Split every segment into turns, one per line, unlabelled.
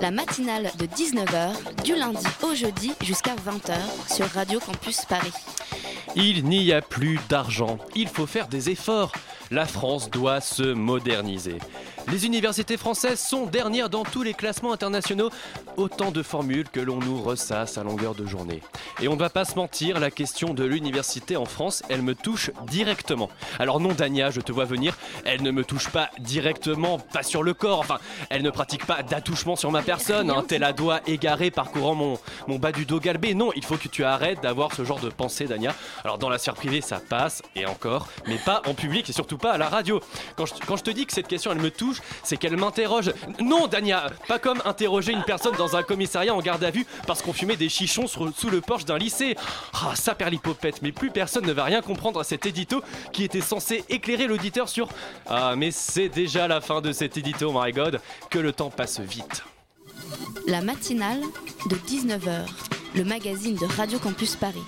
La matinale de 19h, du lundi au jeudi jusqu'à 20h sur Radio Campus Paris.
Il n'y a plus d'argent, il faut faire des efforts. La France doit se moderniser. Les universités françaises sont dernières dans tous les classements internationaux. Autant de formules que l'on nous ressasse à longueur de journée. Et on ne va pas se mentir, la question de l'université en France, elle me touche directement. Alors non Dania, je te vois venir, elle ne me touche pas directement, pas sur le corps, enfin, elle ne pratique pas d'attouchement sur ma personne, hein, tel un doigt égaré parcourant mon, mon bas du dos galbé. Non, il faut que tu arrêtes d'avoir ce genre de pensée Dania. Alors dans la sphère privée, ça passe, et encore, mais pas en public et surtout pas à la radio. Quand je, te dis que cette question, elle me touche, c'est qu'elle m'interroge. Non, Dania, pas comme interroger une personne dans un commissariat en garde à vue parce qu'on fumait des chichons sous le porche d'un lycée. Ah, ça perd l'hypopète, mais plus personne ne va rien comprendre à cet édito qui était censé éclairer l'auditeur sur. Ah, mais c'est déjà la fin de cet édito, my god, que le temps passe vite.
La matinale de 19h, le magazine de Radio Campus Paris.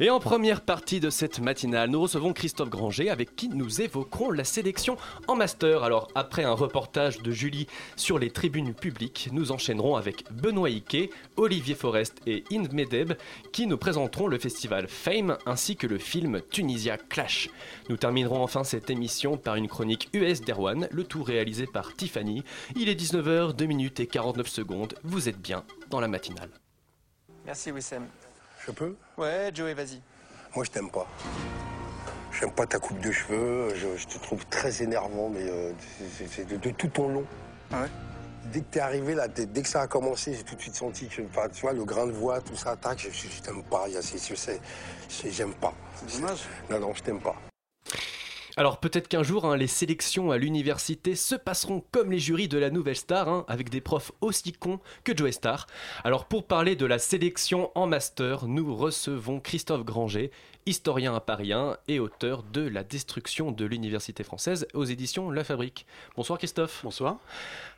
Et en première partie de cette matinale, nous recevons Christophe Granger avec qui nous évoquerons la sélection en master. Alors après un reportage de Julie sur les tribunes publiques, nous enchaînerons avec Benoît Ike, Olivier Forest et Inde Medeb qui nous présenteront le festival Fame ainsi que le film Tunisia Clash. Nous terminerons enfin cette émission par une chronique US d'Erwan, le tout réalisé par Tiffany. Il est 19h, 2 minutes et 49 secondes. Vous êtes bien dans la matinale.
Merci Wissem.
Je peux
Ouais, Joey, vas-y.
Moi, je t'aime pas. J'aime pas ta coupe de cheveux. Je, je te trouve très énervant, mais euh, c'est- de, de tout ton long.
Ah ouais?
Dès que t'es arrivé là, dès que ça a commencé, j'ai tout de suite senti que, enfin, tu vois, le grain de voix, tout ça, tac, je, je, je t'aime pas. j'aime pas.
C'est dommage.
Non, non, je t'aime pas.
Alors peut-être qu'un jour, hein, les sélections à l'université se passeront comme les jurys de la Nouvelle Star, hein, avec des profs aussi cons que Joe Star. Alors pour parler de la sélection en master, nous recevons Christophe Granger, historien à Paris 1 et auteur de La destruction de l'université française aux éditions La Fabrique. Bonsoir Christophe.
Bonsoir.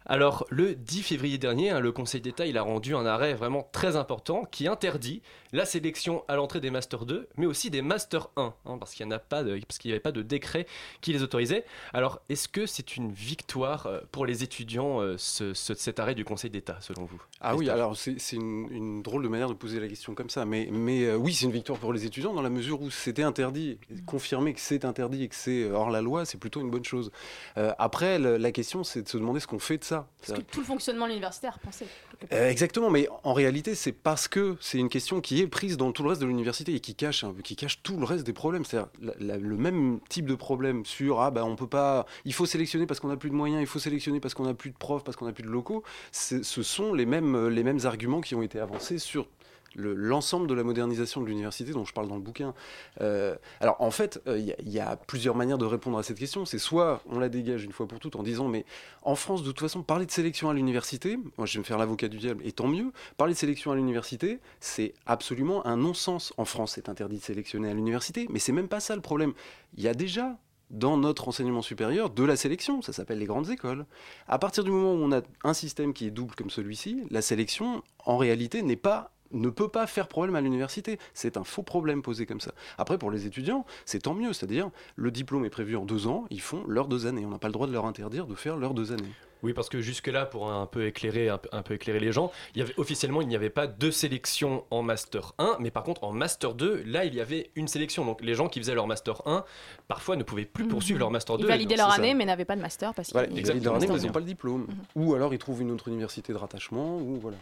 Alors, le 10 février dernier, hein, le Conseil d'État il a rendu un arrêt vraiment très important qui interdit la sélection à l'entrée des Master 2, mais aussi des Master 1, hein, parce qu'il n'y avait pas de décret qui les autorisait. Alors, est-ce que c'est une victoire euh, pour les étudiants, euh, ce- ce- cet arrêt du Conseil d'État, selon vous
Ah oui, alors c'est c'est une, une drôle de manière de poser la question comme ça, mais, mais euh, oui, c'est une victoire pour les étudiants dans la mesure où c'était interdit. Confirmer que c'est interdit et que c'est euh, hors la loi, c'est plutôt une bonne chose. Euh, après, le- la question, c'est de se demander ce qu'on fait de ça.
Parce que tout le fonctionnement de l'université a repensé.
Euh, exactement, mais en réalité, c'est parce que c'est une question qui est prise dans tout le reste de l'université et qui cache, qui cache tout le reste des problèmes. C'est-à-dire le même type de problème sur ah bah on peut pas, il faut sélectionner parce qu'on n'a plus de moyens, il faut sélectionner parce qu'on n'a plus de profs, parce qu'on n'a plus de locaux. Ce sont les mêmes les mêmes arguments qui ont été avancés sur le- l'ensemble de la modernisation de l'université dont je parle dans le bouquin. Euh, alors en fait, euh, il y, a- il y a plusieurs manières de répondre à cette question. C'est soit on la dégage une fois pour toutes en disant mais en France de toute façon parler de sélection à l'université, moi je vais me faire l'avocat du diable et tant mieux, parler de sélection à l'université c'est absolument un non-sens. En France c'est interdit de sélectionner à l'université, mais c'est même pas ça le problème. Il y a déjà dans notre enseignement supérieur de la sélection, ça s'appelle les grandes écoles. À partir du moment où on a un système qui est double comme celui-ci, la sélection en réalité n'est pas ne peut pas faire problème à l'université. C'est un faux problème posé comme ça. Après, pour les étudiants, c'est tant mieux. C'est-à-dire, le diplôme est prévu en deux ans, ils font leurs deux années. On n'a pas le droit de leur interdire de faire leurs deux années.
Oui, parce que jusque-là, pour un peu éclairer, un peu, un peu éclairer les gens, il y avait, officiellement, il n'y avait pas de sélection en Master 1, mais par contre, en Master 2, là, il y avait une sélection. Donc, les gens qui faisaient leur Master 1, parfois, ne pouvaient plus poursuivre leur Master 2.
Ils validaient
Donc,
leur
ça.
année, mais n'avaient pas de master parce qu'ils
Voilà, ils valident leur année, mais ils n'ont pas le diplôme. Ou alors, ils trouvent une autre université de rattachement, ou voilà.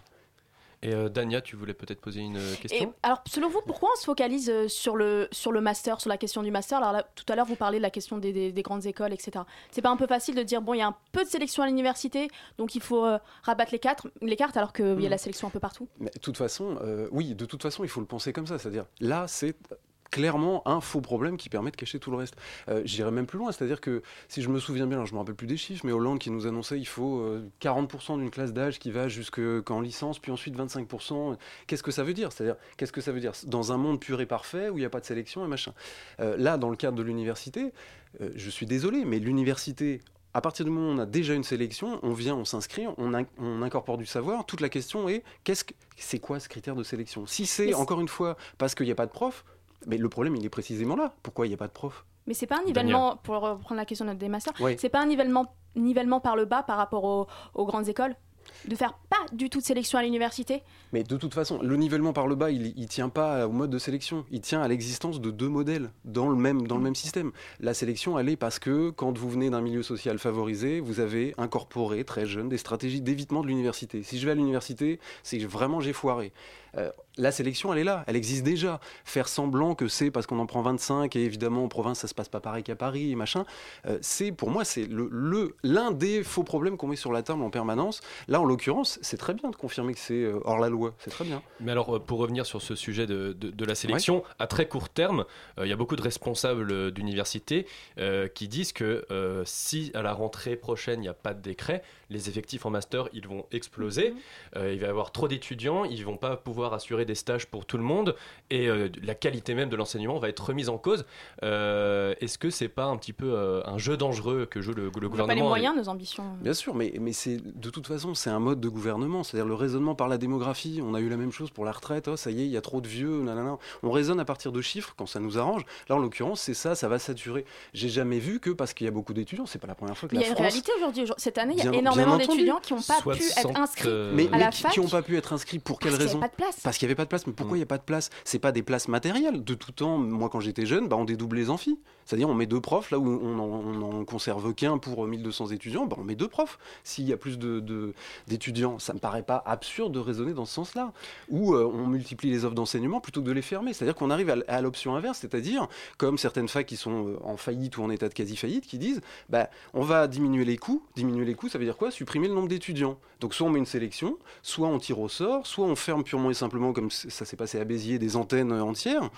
Et euh, Dania, tu voulais peut-être poser une euh,
Et
question
alors, selon vous, pourquoi on se focalise euh, sur le, sur le master, sur la question du master Alors là, tout à l'heure, vous parlez de la question des, des- des grandes écoles, etc. C'est pas un peu facile de dire, bon, il y a un peu de sélection à l'université, donc il faut euh, rabattre les, quatre, les cartes alors qu'il y a
Mm.
la sélection un peu partout
Mais de toute façon, euh, oui, de toute façon, il faut le penser comme ça. C'est-à-dire, là, c'est clairement un faux problème qui permet de cacher tout le reste. Euh, J'irais même plus loin, c'est-à-dire que si je me souviens bien, alors je me rappelle plus des chiffres, mais Hollande qui nous annonçait il faut euh, 40% d'une classe d'âge qui va jusqu'en licence, puis ensuite 25%. Qu'est-ce que ça veut dire? C'est-à-dire, qu'est-ce que ça veut dire? Dans un monde pur et parfait où il n'y a pas de sélection et machin. Euh, là, dans le cadre de l'université, euh, je suis désolé, mais l'université, à partir du moment où on a déjà une sélection, on vient, on s'inscrit, on, in- on incorpore du savoir. Toute la question est qu'est-ce que c'est quoi ce critère de sélection? Si c'est
c'est-
encore une fois parce qu'il n'y a pas de prof, mais le problème il est précisément là. Pourquoi il n'y a pas de prof?
Mais c'est pas un nivellement, pour reprendre la question de notre des masters,
Oui.
c'est pas un nivellement, nivellement par le bas par rapport aux, aux grandes écoles? De faire pas du tout de sélection à l'université?
Mais de toute façon, le nivellement par le bas, il, il tient pas au mode de sélection. Il tient à l'existence de deux modèles dans le même dans le même système. La sélection, elle est parce que quand vous venez d'un milieu social favorisé, vous avez incorporé très jeune des stratégies d'évitement de l'université. Si je vais à l'université, c'est que vraiment j'ai foiré. Euh, la sélection, elle est là, elle existe déjà. Faire semblant que c'est parce qu'on en prend 25 et évidemment en province ça se passe pas pareil qu'à Paris et machin, euh, c'est pour moi c'est le l'un des faux problèmes qu'on met sur la table en permanence. Là en l'occurrence, c'est très bien de confirmer que c'est euh, hors la loi, c'est très bien.
Mais alors, pour revenir sur ce sujet de, de- de la sélection, à très court terme, euh, il y a beaucoup de responsables d'universités qui disent que si à la rentrée prochaine, il n'y a pas de décret, les effectifs en master, ils vont exploser. Euh, il va y avoir trop d'étudiants, ils vont pas pouvoir assurer des stages pour tout le monde, et euh, la qualité même de l'enseignement va être remise en cause. Euh, Est-ce que c'est pas un petit peu euh, un jeu dangereux que joue le, le
On n'a
gouvernement
pas les moyens, nos ambitions.
Bien sûr, mais, mais c'est de toute façon, c'est un mode de gouvernement. C'est-à-dire le raisonnement par la démographie. On a eu la même chose pour la retraite. Oh, ça y est, il y a trop de vieux. nanana. On raisonne à partir de chiffres quand ça nous arrange. Là, en l'occurrence, c'est ça, ça va saturer. J'ai jamais vu que parce qu'il y a beaucoup d'étudiants, c'est pas la première fois que
Mais il y
la
a une
France.
réalité aujourd'hui. Cette année, il y a
Bien-
énormément d'étudiants qui n'ont pas pu
60,
être inscrits
euh,
Mais,
à
mais
la
qui-
fac
qui n'ont pas pu être inscrits pour quelle
parce place.
Parce qu'il n'y avait pas de place. Mais pourquoi il n'y a pas de place? C'est pas des places matérielles. De tout temps, moi quand j'étais jeune, bah, on dédouble les amphis. C'est-à-dire on met deux profs, là où on en, on en conserve qu'un pour 1200 étudiants, bah, on met deux profs. S'il y a plus de- de- d'étudiants, ça me paraît pas absurde de raisonner dans ce sens-là. Ou euh, on multiplie les offres d'enseignement plutôt que de les fermer. C'est-à-dire qu'on arrive à, l'option inverse, c'est-à-dire comme certaines facs qui sont euh, en faillite ou en état de quasi-faillite, qui disent bah, on va diminuer les coûts. Diminuer les coûts, ça veut dire quoi? Supprimer le nombre d'étudiants. Donc soit on met une sélection, soit on tire au sort, soit on ferme purement et simplement, comme ça s'est passé à Béziers, des antennes euh, entières.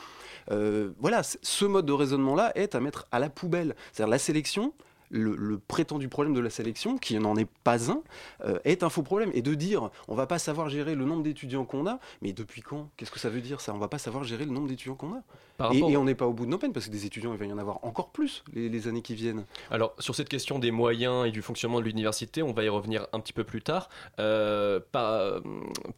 Euh, voilà, ce mode de raisonnement-là est à mettre à la poubelle. C'est-à-dire la sélection, le, prétendu problème de la sélection, qui n'en est pas un, euh, est un faux problème. Et de dire, on va pas savoir gérer le nombre d'étudiants qu'on a, mais depuis quand? Qu'est-ce que ça veut dire ça? On va pas savoir gérer le nombre d'étudiants qu'on a.
Par
Et, on n'est pas au bout de nos peines, parce que des étudiants, il va y en avoir encore plus les, les années qui viennent.
Alors, sur cette question des moyens et du fonctionnement de l'université, on va y revenir un petit peu plus tard. Euh, par,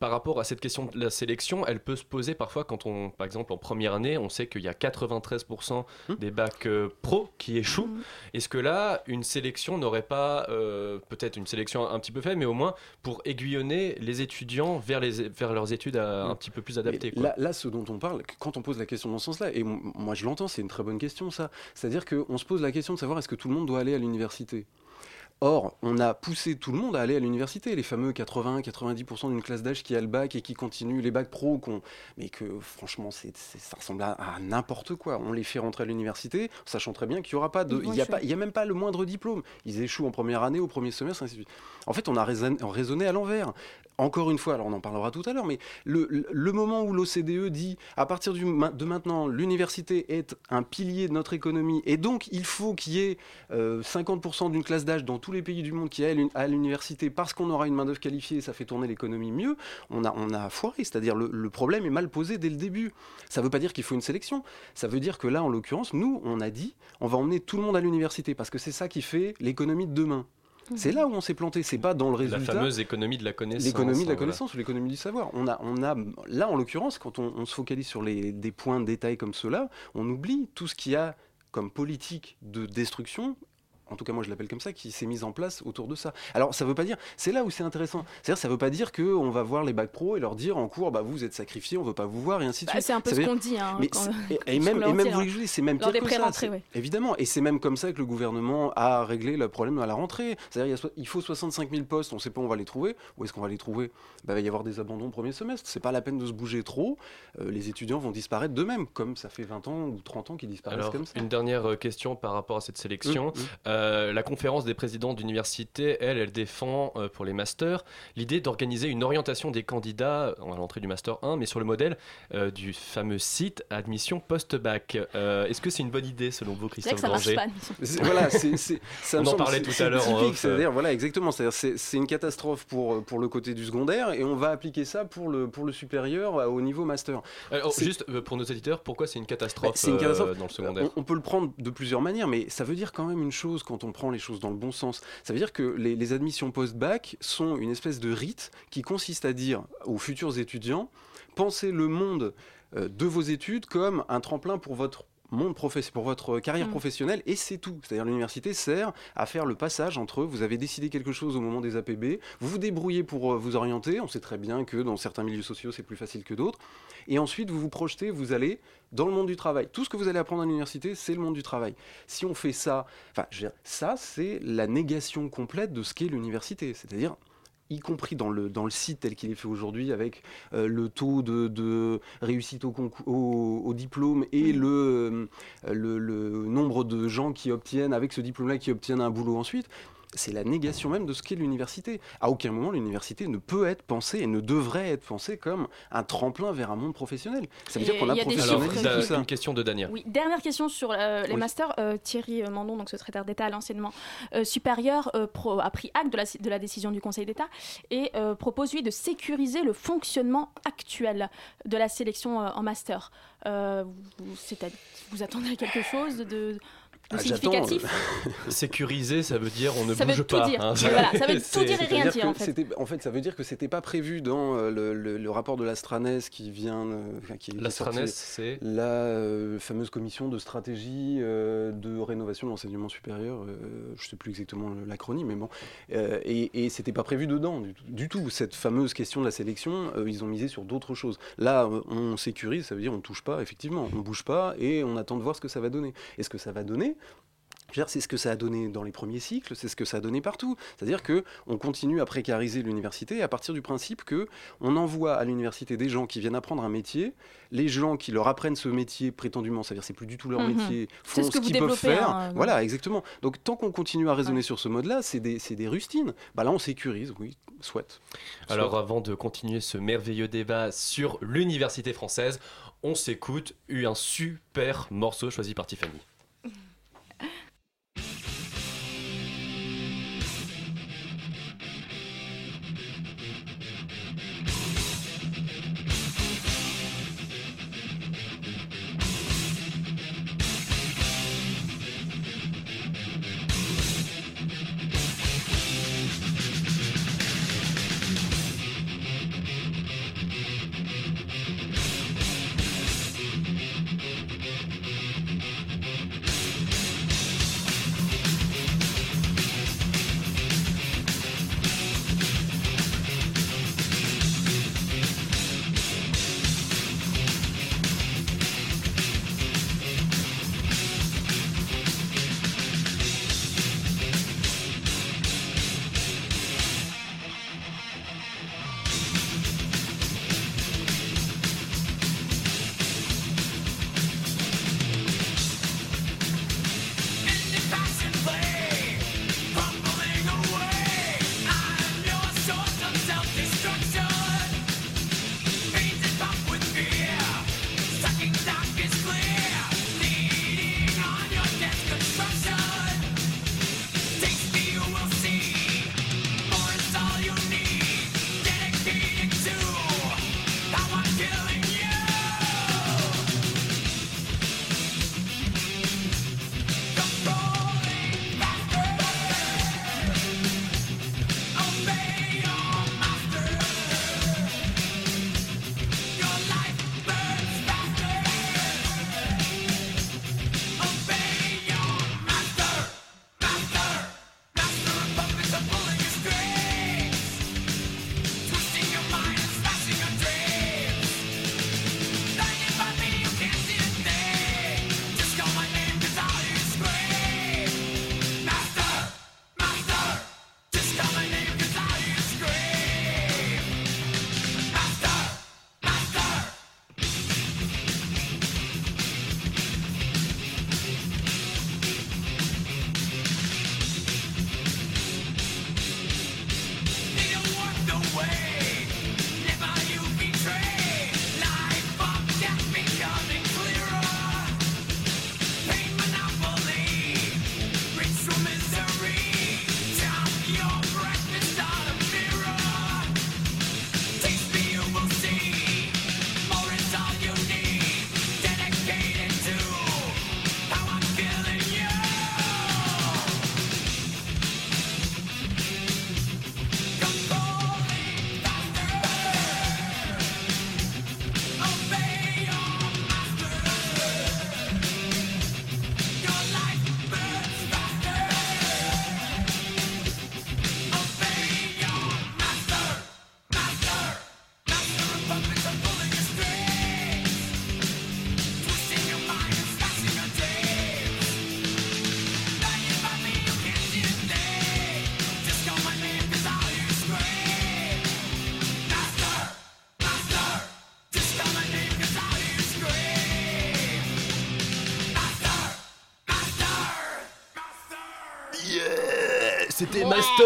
par rapport à cette question de la sélection, elle peut se poser parfois quand on, par exemple, en première année, on sait qu'il y a 93%
Hmm.
des bacs euh, pro qui échouent.
Mhm.
Est-ce que là, une sélection n'aurait pas, euh, peut-être une sélection un petit peu faible, mais au moins pour aiguillonner les étudiants vers, les, vers leurs études à- un petit peu plus adaptées
Mais
quoi.
Là, là, ce dont on parle, quand on pose la question dans ce sens-là, et moi je l'entends, c'est une très bonne question ça. C'est-à-dire qu'on se pose la question de savoir est-ce que tout le monde doit aller à l'université Or, on a poussé tout le monde à aller à l'université, les fameux 80-90% d'une classe d'âge qui a le bac et qui continue, les bacs pro, qu'on- mais que franchement, c'est, c'est- ça ressemble à, à n'importe quoi. On les fait rentrer à l'université, sachant très bien qu'il n'y aura pas de. Il n'y a, a même pas le moindre diplôme. Ils échouent en première année, au premier semestre, ainsi de suite. En fait, on a raisonné, raisonné à l'envers. Encore une fois, alors on en parlera tout à l'heure, mais le, moment où l'OCDE dit à partir de maintenant, l'université est un pilier de notre économie et donc il faut qu'il y ait euh, 50% d'une classe d'âge dans tous les pays du monde qui aille à l'uni- à l'université parce qu'on aura une main-d'œuvre qualifiée et ça fait tourner l'économie mieux, on a, foiré. C'est-à-dire le problème est mal posé dès le début. Ça ne veut pas dire qu'il faut une sélection. Ça veut dire que là, en l'occurrence, nous, on a dit on va emmener tout le monde à l'université parce que c'est ça qui fait l'économie de demain. C'est là où on s'est planté, c'est pas dans le
La
résultat.
fameuse économie de la connaissance.
L'économie de la
voilà.
connaissance ou l'économie du savoir. On a, on a, là, en l'occurrence, quand on, on se focalise sur les, des points de détail comme ceux-là, on oublie tout ce qu'il y a comme politique de destruction. En tout cas, moi, je l'appelle comme ça, qui s'est mise en place autour de ça. Alors, ça veut pas dire. C'est là où c'est intéressant. C'est-à-dire, ça veut pas dire que on va voir les bacs pro et leur dire en cours, bah vous êtes sacrifiés, on veut pas vous voir et ainsi de
Bah,
suite.
c'est un peu
Ça
ce qu'on dit. hein,
mais
quand-
c'est- et, même, et même vous dise, c'est même pire que ça. Évidemment, et c'est même comme ça que le gouvernement a réglé le problème à la rentrée. C'est-à-dire, il, faut 65 000 postes, on ne sait pas où on va les trouver. Où est-ce qu'on va les trouver? Bah, Il va y avoir des abandons au premier semestre. C'est pas la peine de se bouger trop. Euh, les étudiants vont disparaître d'eux-mêmes, comme ça fait 20 ans ou 30 ans qu'ils disparaissent
Alors,
comme ça.
une dernière euh, question par rapport à cette sélection.
Hum, hum.
Euh, la conférence des présidents d'université, elle, elle défend euh, pour les masters l'idée d'organiser une orientation des candidats à l'entrée du master 1, mais sur le modèle euh, du fameux site admission post-bac. Euh, Est-ce que c'est une bonne idée selon vous, Christophe
ça pas.
voilà, ça
On
me
en
semble-
parlait tout à l'heure
C'est-à-dire, voilà, exactement. C'est-à-dire, c'est, une catastrophe pour, pour le côté du secondaire et on va appliquer ça pour le, pour le supérieur euh, au niveau master.
Alors,
C'est-
Juste euh, pour nos éditeurs, pourquoi c'est une catastrophe,
Bah, c'est une
euh,
catastrophe.
dans le secondaire
On, on peut le prendre de plusieurs manières, mais ça veut dire quand même une chose quand on prend les choses dans le bon sens. Ça veut dire que les, les admissions post-bac sont une espèce de rite qui consiste à dire aux futurs étudiants pensez le monde euh, de vos études comme un tremplin pour votre monde pour votre carrière
Mm.
professionnelle et c'est tout. C'est-à-dire l'université sert à faire le passage entre vous avez décidé quelque chose au moment des APB, vous vous débrouillez pour euh, vous orienter, on sait très bien que dans certains milieux sociaux c'est plus facile que d'autres, et ensuite vous vous projetez, vous allez dans le monde du travail. Tout ce que vous allez apprendre à l'université, c'est le monde du travail. Si on fait ça, enfin, je veux dire, ça, c'est la négation complète de ce qu'est l'université. C'est-à-dire, y compris dans le, dans le site tel qu'il est fait aujourd'hui, avec euh, le taux de, de réussite au, concours, au, au diplôme et le, euh, le, le nombre de gens qui obtiennent, avec ce diplôme-là, qui obtiennent un boulot ensuite. C'est la négation même de ce qu'est l'université. À aucun moment, l'université ne peut être pensée et ne devrait être pensée comme un tremplin vers un monde professionnel. Ça veut
Et
dire qu'on a
il y a
professionnalisé
chiffres
tout ça.
une question de Dania.
Oui, dernière question sur euh, les
Oui.
masters. Euh, Thierry euh, Mandon, donc secrétaire d'État à l'enseignement euh, supérieur, euh, pro- a pris acte de la, de la décision du Conseil d'État et euh, propose, lui, de sécuriser le fonctionnement actuel de la sélection euh, en master. Euh, vous, vous attendez à quelque chose de, de
Ah,
significatif
Sécuriser, ça veut dire on ne
Ça
bouge
veut tout
pas.
dire.
hein.
Voilà, ça veut tout dire et rien dire, en fait.
en fait, ça veut dire que c'était pas prévu dans euh, le, le- le rapport de l'Astranes qui vient, euh, enfin, sorti-
c'est.
la euh, fameuse commission de stratégie euh, de rénovation de l'enseignement supérieur. euh, je sais plus exactement l'acronyme, mais bon. Euh, et, et c'était pas prévu dedans du, tout- du tout. Cette fameuse question de la sélection, euh, ils ont misé sur d'autres choses. Là, on sécurise, ça veut dire on touche pas, effectivement, on bouge pas et on attend de voir ce que ça va donner. Et ce que ça va donner. C'est ce que ça a donné dans les premiers cycles, c'est ce que ça a donné partout. C'est-à-dire que on continue à précariser l'université à partir du principe que on envoie à l'université des gens qui viennent apprendre un métier, les gens qui leur apprennent ce métier prétendument, c'est-à-dire c'est plus du tout leur
Mhm.
métier, font
ce
qu'ils peuvent faire.
hein,
voilà, exactement. Donc tant qu'on continue à raisonner
Ouais.
sur ce mode-là, c'est des, rustines. Bah là, on sécurise, oui, soit.
Alors avant de continuer ce merveilleux débat sur l'université française, on s'écoute eu un super morceau choisi par Tiffany.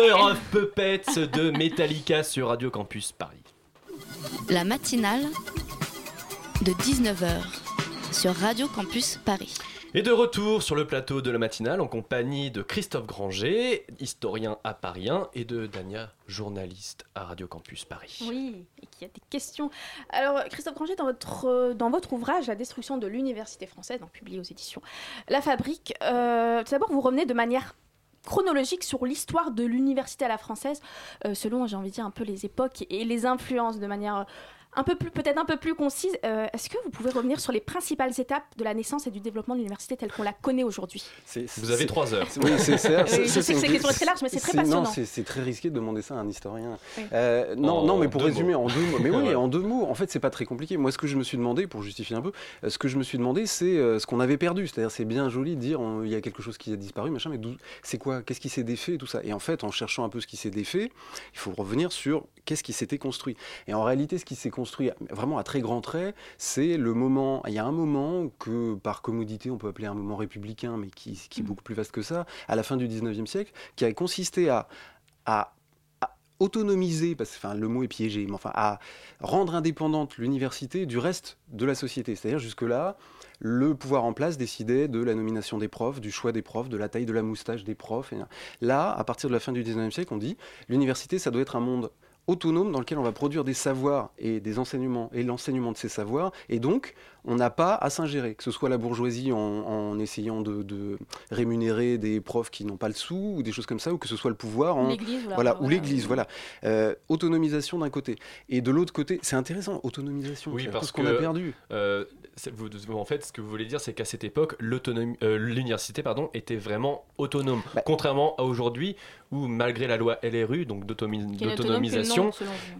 Master of Puppets de Metallica sur Radio Campus Paris.
La matinale de 19h sur Radio Campus Paris.
Et de retour sur le plateau de la matinale en compagnie de Christophe Granger, historien à Parien, et de Dania, journaliste à Radio Campus Paris.
Oui, et qui a des questions. Alors, Christophe Granger, dans votre, dans votre ouvrage La destruction de l'université française, donc publié aux éditions La Fabrique, euh, tout d'abord, vous revenez de manière chronologique sur l'histoire de l'université à la française, euh, selon, j'ai envie de dire, un peu les époques et les influences de manière euh, un peu plus, peut-être un peu plus concise. Euh, Est-ce que vous pouvez revenir sur les principales étapes de la naissance et du développement de l'université telle qu'on la connaît aujourd'hui?
C'est-
Vous avez
c'est-
trois heures.
Oui, c'est c'est- c'est-
je
c'est
sais que
une-
ces questions sont très larges, mais c'est très passionnant.
Non, c'est c'est très risqué de demander ça à un historien.
Oui.
Euh, non,
En
non, mais pour résumer
mots.
en deux mots. Mais oui, en deux mots. En fait, c'est pas très compliqué. Moi, ce que je me suis demandé, pour justifier un peu, euh, ce que je me suis demandé, c'est ce qu'on avait perdu. C'est-à-dire, c'est bien joli de dire on- il y a quelque chose qui a disparu, machin, mais c'est quoi Qu'est-ce qui s'est défait et tout ça Et en fait, en cherchant un peu ce qui s'est défait, il faut revenir sur qu'est-ce qui s'était construit. Et en réalité, ce qui s'est construit vraiment à très grands traits, c'est le moment. Il y a un moment que, par commodité, on peut appeler un moment républicain, mais qui, qui est beaucoup plus vaste que ça, à la fin du 19e siècle, qui a consisté à, à, à autonomiser, parce que enfin, le mot est piégé, mais enfin, à rendre indépendante l'université du reste de la société. C'est-à-dire, jusque-là, le pouvoir en place décidait de la nomination des profs, du choix des profs, de la taille de la moustache des profs. Et là, à partir de la fin du 19e siècle, on dit l'université, ça doit être un monde autonome dans lequel on va produire des savoirs et des enseignements et l'enseignement de ces savoirs. Et donc on n'a pas à s'ingérer que ce soit la bourgeoisie en, en essayant de, de rémunérer des profs qui n'ont pas le sou ou des choses comme ça ou que ce soit le pouvoir en voilà. ou l'église voilà. Euh, autonomisation d'un côté. Et de l'autre côté c'est intéressant autonomisation
Oui, parce
ce qu'on a perdu.
Euh, vous- en fait, ce que vous voulez dire, c'est qu'à cette époque, euh, l'université pardon, était vraiment autonome.
Bah-
Contrairement à aujourd'hui, où malgré la loi LRU, donc d'autonomisation,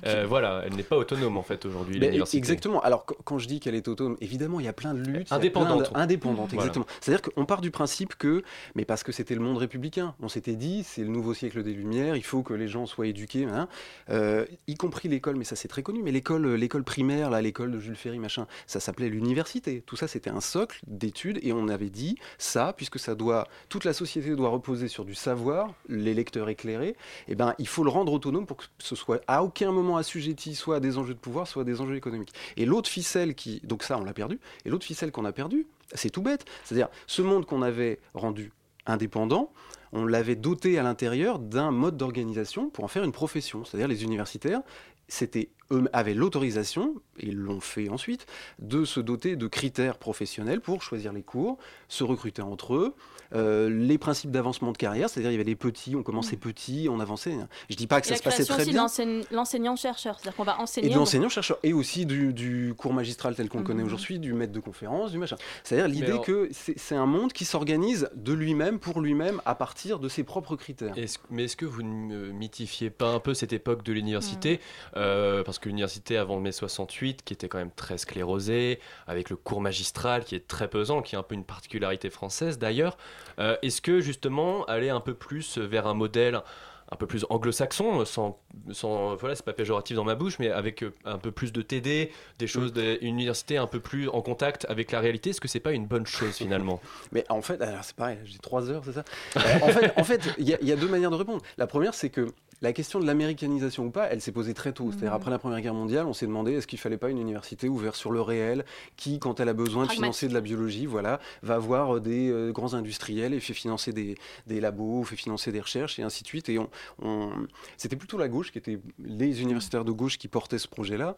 euh, voilà, elle n'est pas autonome en fait aujourd'hui,
exactement. Alors qu- quand je dis qu'elle est autonome, évidemment, il y a plein de luttes. il y a plein
Indépendante.
de- Indépendante,
Voilà.
exactement. C'est-à-dire qu'on part du principe que, mais parce que c'était le monde républicain, on s'était dit, c'est le nouveau siècle des Lumières, il faut que les gens soient éduqués, hein. Euh, y compris l'école, mais ça c'est très connu, mais l'école, l'école primaire, là, l'école de Jules Ferry, machin, ça s'appelait l'université. Tout ça, c'était un socle d'études, et on avait dit ça, puisque ça doit, toute la société doit reposer sur du savoir, les lecteurs éclairés, eh ben, il faut le rendre autonome pour que ce soit à aucun moment assujetti soit à des enjeux de pouvoir, soit à des enjeux économiques. Et l'autre ficelle qui, donc ça, on l'a perdu. Et l'autre ficelle qu'on a perdu, c'est tout bête. C'est-à-dire ce monde qu'on avait rendu indépendant, on l'avait doté à l'intérieur d'un mode d'organisation pour en faire une profession. C'est-à-dire les universitaires, c'était avaient l'autorisation, et ils l'ont fait ensuite, de se doter de critères professionnels pour choisir les cours, se recruter entre eux, euh, les principes d'avancement de carrière, c'est-à-dire il y avait les petits, on commençait petit, on avançait. Je dis pas que
Et
ça se passait très
aussi
bien.
de l'enseigne- l'enseignant-chercheur, c'est-à-dire qu'on va enseigner.
Et de l'enseignant-chercheur, et aussi du, du cours magistral tel qu'on le connaît
Mhm.
aujourd'hui, du maître de conférence, du machin. C'est-à-dire l'idée
alors-
que c'est un monde qui s'organise de lui-même, pour lui-même, à partir de ses propres critères.
Mais est-ce que vous ne mythifiez pas un peu cette époque de
Mm.
l'université Euh, Parce que l'université avant mai 68, qui était quand même très sclérosée, avec le cours magistral qui est très pesant, qui est un peu une particularité française d'ailleurs, euh, est-ce que justement aller un peu plus vers un modèle un peu plus anglo-saxon, sans, sans voilà, c'est pas péjoratif dans ma bouche, mais avec euh, un peu plus de TD, des choses, des- une université un peu plus en contact avec la réalité, est-ce que c'est pas une bonne chose finalement?
Mais en fait, alors c'est pareil, j'ai trois heures, c'est ça? Euh, En fait, en fait, il y, a- il y a deux manières de répondre. La première, c'est que la question de l'américanisation ou pas, elle s'est posée très tôt. C'est-à-dire
Mhm.
après la Première Guerre mondiale, on s'est demandé est-ce qu'il fallait pas une université ouverte sur le réel, qui, quand elle a besoin de financer de la biologie, voilà, va voir des euh, grands industriels et fait financer des, des labos, fait financer des recherches et ainsi de suite. Et on, on- c'était plutôt la gauche qui était les universitaires de gauche qui portaient ce projet-là.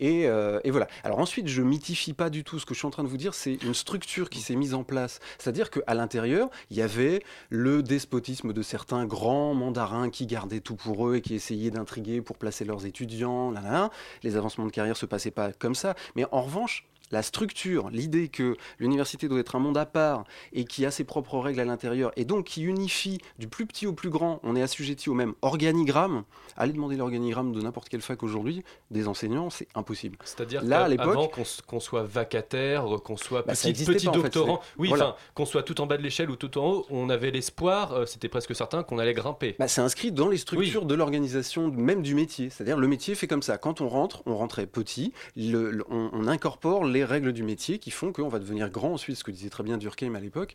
Et, euh, et voilà. Alors ensuite, je mythifie pas du tout. Ce que je suis en train de vous dire, c'est une structure qui s'est mise en place. C'est-à-dire qu'à l'intérieur, il y avait le despotisme de certains grands mandarins qui gardaient tout pour eux et qui essayaient d'intriguer pour placer leurs étudiants. Là. Les avancements de carrière se passaient pas comme ça. Mais en revanche, la structure, l'idée que l'université doit être un monde à part et qui a ses propres règles à l'intérieur et donc qui unifie du plus petit au plus grand, on est assujetti au même organigramme. Allez demander l'organigramme de n'importe quelle fac aujourd'hui, des enseignants, c'est impossible.
C'est-à-dire
Là, à l'époque-
qu'on soit vacataire, qu'on soit
Bah,
petit,
existait
petit
pas, en fait,
doctorant, oui,
voilà.
qu'on soit tout en bas de l'échelle ou tout en haut, on avait l'espoir, euh, c'était presque certain qu'on allait grimper.
Bah, c'est inscrit dans les structures de l'organisation même du métier. C'est-à-dire le métier fait comme ça. Quand on rentre, on rentrait petit, le- le- on, on incorpore les les règles du métier qui font qu'on va devenir grand ensuite, ce que disait très bien Durkheim à l'époque.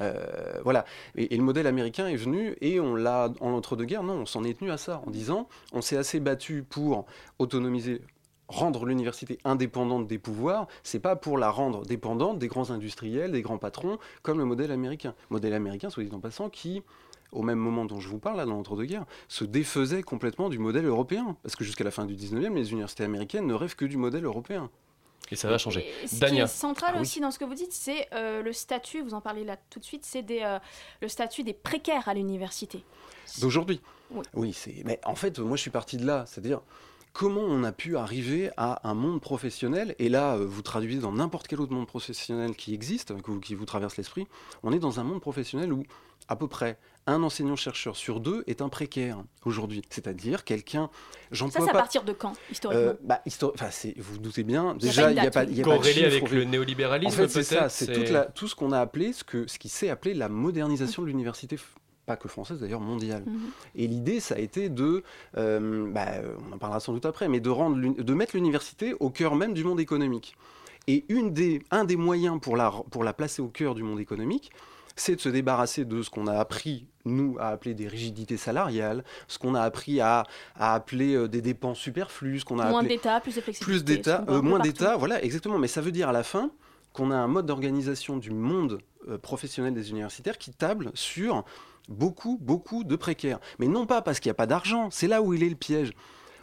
Euh, voilà. Et, le modèle américain est venu et on l'a, en l'entre-deux-guerres, non, on s'en est tenu à ça en disant on s'est assez battu pour autonomiser rendre l'université indépendante des pouvoirs, c'est pas pour la rendre dépendante des grands industriels, des grands patrons, comme le modèle américain. Modèle américain, soit dit en passant, qui, au même moment dont je vous parle, là, dans l'entre-deux-guerres, se défaisait complètement du modèle européen. Parce que jusqu'à la fin du 19e, les universités américaines ne rêvent que du modèle européen.
Et ça va changer.
Et ce qui est central
Ah oui.
aussi dans ce que vous dites, c'est euh, le statut, vous en parlez là tout de suite, c'est des, euh, le statut des précaires à l'université.
D'aujourd'hui.
Oui.
c'est. Mais en fait, moi, je suis parti de là. C'est-à-dire, comment on a pu arriver à un monde professionnel Et là, euh, vous traduisez dans n'importe quel autre monde professionnel qui existe, qui vous traverse l'esprit. On est dans un monde professionnel où, à peu près, un enseignant-chercheur sur deux est un précaire aujourd'hui. C'est-à-dire quelqu'un.
Ça, c'est à
pas.
partir de quand, historiquement
Euh, bah, histori- enfin, c'est- vous vous doutez bien,
Il y a
déjà, il n'y a pas, y a pas de
Corrélé
chiffre
avec le néolibéralisme,
En fait, c'est ça, c'est la- tout ce qu'on a appelé, ce, que, ce qui s'est appelé la modernisation de l'université, pas que française d'ailleurs, mondiale.
Mhm.
Et l'idée, ça a été de, euh, bah, on en parlera sans doute après, mais de, rendre, de mettre l'université au cœur même du monde économique. Et une des, un des moyens pour la, pour la placer au cœur du monde économique, c'est de se débarrasser de ce qu'on a appris, nous, à appeler des rigidités salariales, ce qu'on a appris à, à appeler euh, des dépenses superflues, ce qu'on a
Moins
appelé
d'État, plus de flexibilité.
plus d'État, euh, moins d'État, voilà, exactement. Mais ça veut dire à la fin qu'on a un mode d'organisation du monde euh, professionnel des universitaires qui table sur beaucoup, beaucoup de précaires. Mais non pas parce qu'il n'y a pas d'argent, c'est là où il est le piège.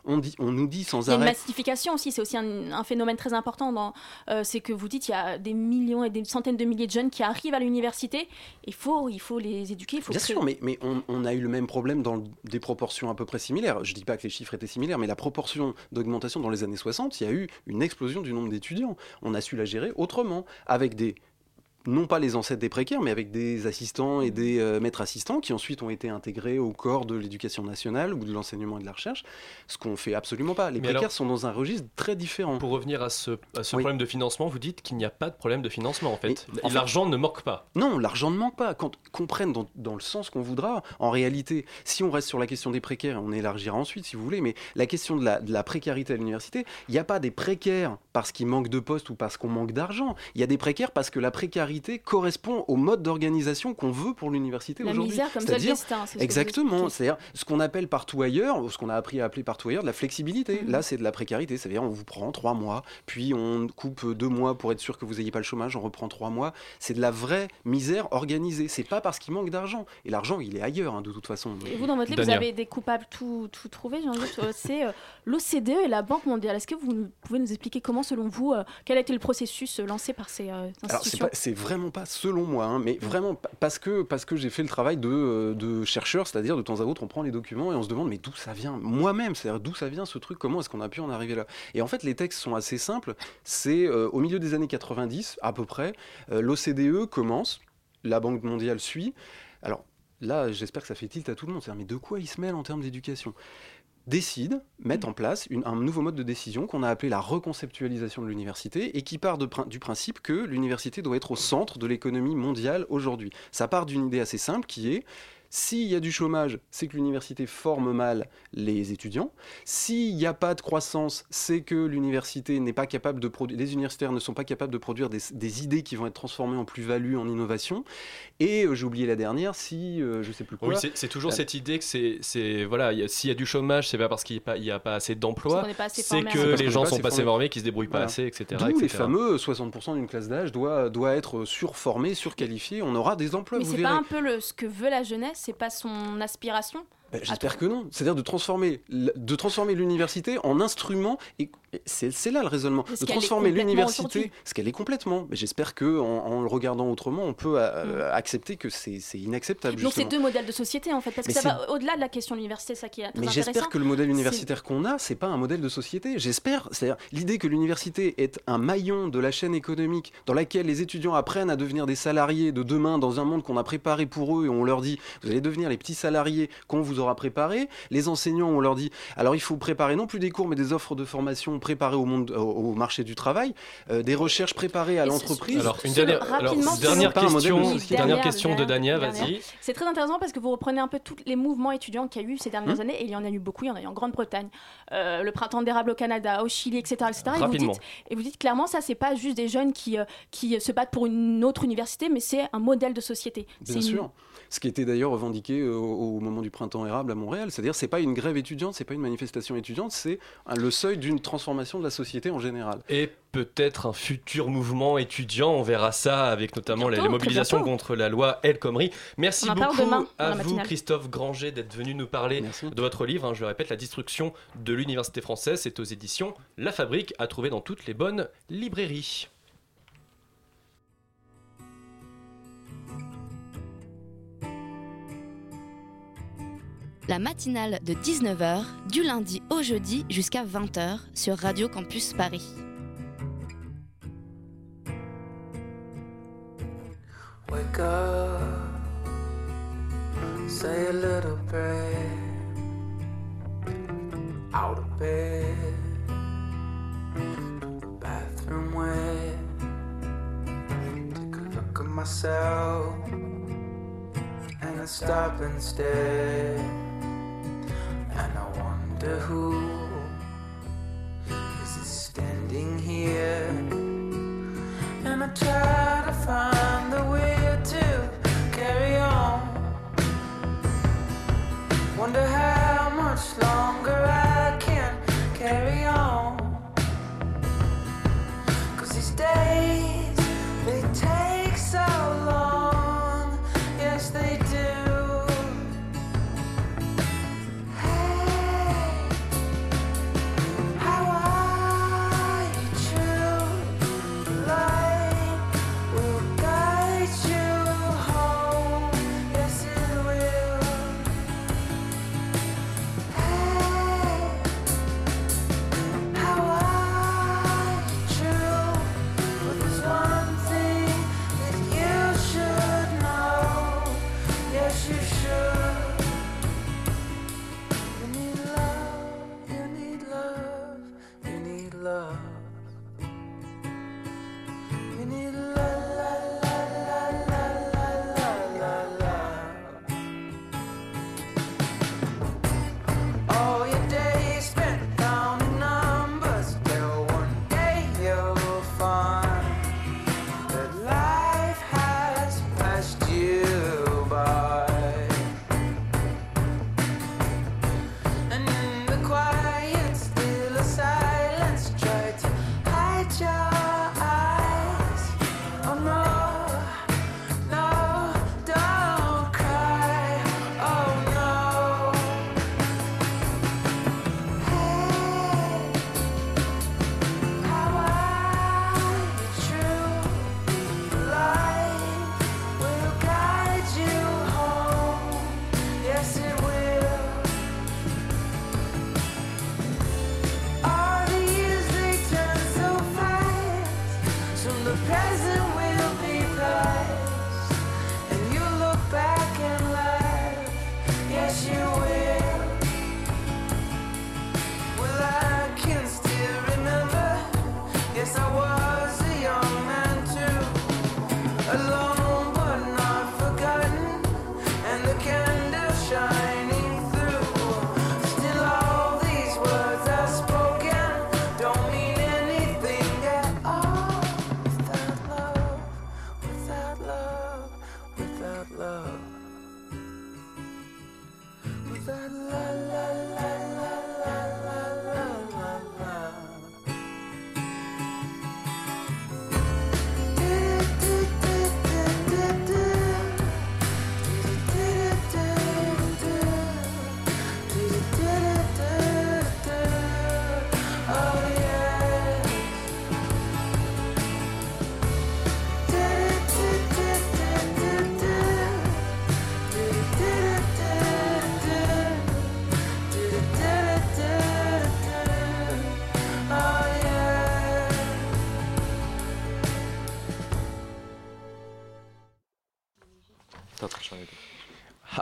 On, dit, on nous dit sans
Il y a une
arrêt.
massification aussi, c'est aussi un, un phénomène très important. Dans, euh, c'est que vous dites il y a des millions et des centaines de milliers de jeunes qui arrivent à l'université. Il faut, il faut les éduquer. Il faut
Bien sûr, mais, mais on, on a eu le même problème dans des proportions à peu près similaires. Je ne dis pas que les chiffres étaient similaires, mais la proportion d'augmentation dans les années 60, il y a eu une explosion du nombre d'étudiants. On a su la gérer autrement, avec des non pas les ancêtres des précaires, mais avec des assistants et des euh, maîtres assistants qui ensuite ont été intégrés au corps de l'éducation nationale ou de l'enseignement et de la recherche, ce qu'on fait absolument pas. Les
Mais
précaires
alors-
sont dans un registre très différent.
Pour revenir à ce, à ce
Oui.
problème de financement, vous dites qu'il n'y a pas de problème de financement en fait.
Mais, en fait-
L'argent ne manque pas.
Non, l'argent ne manque pas. Quand qu'on prenne dans, dans le sens qu'on voudra. En réalité, si on reste sur la question des précaires, on élargira ensuite si vous voulez, mais la question de la, de la précarité à l'université, il n'y a pas des précaires parce qu'il manque de postes ou parce qu'on manque d'argent. Il y a des précaires parce que la précarité correspond au mode d'organisation qu'on veut pour l'université
La
aujourd'hui.
misère comme seul
C'est-à-dire
destin. c'est ce
Exactement, c'est-à-dire ce qu'on appelle partout ailleurs, ou ce qu'on a appris à appeler partout ailleurs, de la flexibilité.
Mhm.
Là, c'est de la précarité, c'est-à-dire on vous prend trois mois, puis on coupe deux mois pour être sûr que vous n'ayez pas le chômage, on reprend trois mois. C'est de la vraie misère organisée. C'est pas parce qu'il manque d'argent. Et l'argent, il est ailleurs, hein, de toute façon.
Et vous, dans votre livre, vous avez des coupables tout, tout trouvés, C'est euh, l'OCDE et la Banque mondiale. Est-ce que vous pouvez nous expliquer comment, selon vous, euh, quel a été le processus euh, lancé par ces euh,
c'est
institutions
c'est vraiment pas selon moi, hein, mais vraiment pa- parce que parce que j'ai fait le travail de, euh, de chercheur, c'est-à-dire de temps à autre on prend les documents et on se demande mais d'où ça vient? Moi-même, c'est-à-dire d'où ça vient ce truc, comment est-ce qu'on a pu en arriver là? Et en fait les textes sont assez simples. C'est euh, au milieu des années 90 à peu près, euh, l'OCDE commence, la Banque mondiale suit. Alors là j'espère que ça fait tilt à tout le monde, c'est-à-dire mais de quoi ils se mêlent en termes d'éducation? Décide, mettent en place une- un nouveau mode de décision qu'on a appelé la reconceptualisation de l'université et qui part de du principe que l'université doit être au centre de l'économie mondiale aujourd'hui. Ça part d'une idée assez simple qui est s'il y a du chômage, c'est que l'université forme mal les étudiants. S'il n'y a pas de croissance, c'est que l'université n'est pas capable de produire, les universitaires ne sont pas capables de produire des, des idées qui vont être transformées en plus-value, en innovation. Et euh, j'ai oublié la dernière, si euh, je sais plus quoi.
Oui, c'est- toujours
Euh,
cette idée que c'est, voilà, s'il y a du chômage, c'est pas parce qu'il n'y a, pas- il y a pas assez d'emplois, c'est que les gens sont pas assez
formés.
qu'ils se débrouillent pas
Voilà.
assez, etc.
D'où les fameux 60% d'une classe d'âge doit, doit être surformée, surqualifiée. On aura des emplois,
Mais c'est pas un peu le, ce que veut la jeunesse, c'est pas son aspiration
Ben, J'espère que non. C'est-à-dire de transformer, de transformer l'université en instrument. Et c'est là le raisonnement. De transformer l'université, ce qu'elle est complètement. Mais j'espère que en, en le regardant autrement, on peut euh, accepter que c'est inacceptable.
Donc c'est
justement.
deux modèles de société en fait, parce que
Mais
ça va au-delà de la question de l'université, ça qui est très
Mais j'espère que le modèle universitaire qu'on a, c'est pas un modèle de société. J'espère. C'est-à-dire l'idée que l'université est un maillon de la chaîne économique dans laquelle les étudiants apprennent à devenir des salariés de demain dans un monde qu'on a préparé pour eux et on leur dit vous allez devenir les petits salariés qu'on vous aura préparé. Les enseignants, on leur dit, alors il faut préparer non plus des cours, mais des offres de formation préparées au monde, au, au marché du travail, euh, des recherches préparées à l'entreprise.
Alors, une dernière, alors, dernière question, dernière
Dernière,
question de Dania, vas-y.
C'est très intéressant parce que vous reprenez un peu tous les mouvements étudiants qu'il y a eu ces dernières
Mmh.
années, et il y en a eu beaucoup, il y en a eu en Grande-Bretagne, euh, le printemps d'érable au Canada, au Chili, etc. etc. Et, vous dites, et vous dites clairement, ça, c'est pas juste des jeunes qui, euh, qui se battent pour une autre université, mais c'est un modèle de société. C'est
Bien
une-
sûr. Ce qui était d'ailleurs revendiqué euh, au, au moment du printemps à Montréal, c'est-à-dire c'est pas une grève étudiante, c'est pas une manifestation étudiante, c'est le seuil d'une transformation de la société en général.
Et peut-être un futur mouvement étudiant, on verra ça avec notamment les,
Bientôt,
les
très
mobilisations contre la loi El Khomri. Merci beaucoup à vous. Christophe Granger d'être venu nous parler
Merci.
de votre livre, hein, je le répète, La destruction de l'université française, c'est aux éditions La Fabrique, à trouver dans toutes les bonnes librairies.
La matinale de 19h, du lundi au jeudi jusqu'à 20h sur Radio Campus Paris.
Wake up, say a little prayer. Out of bed, bathroom myself, I stop and stare. And I wonder who is standing here. And I try to find the will to carry on. Wonder how much longer I can carry on. Cause these days,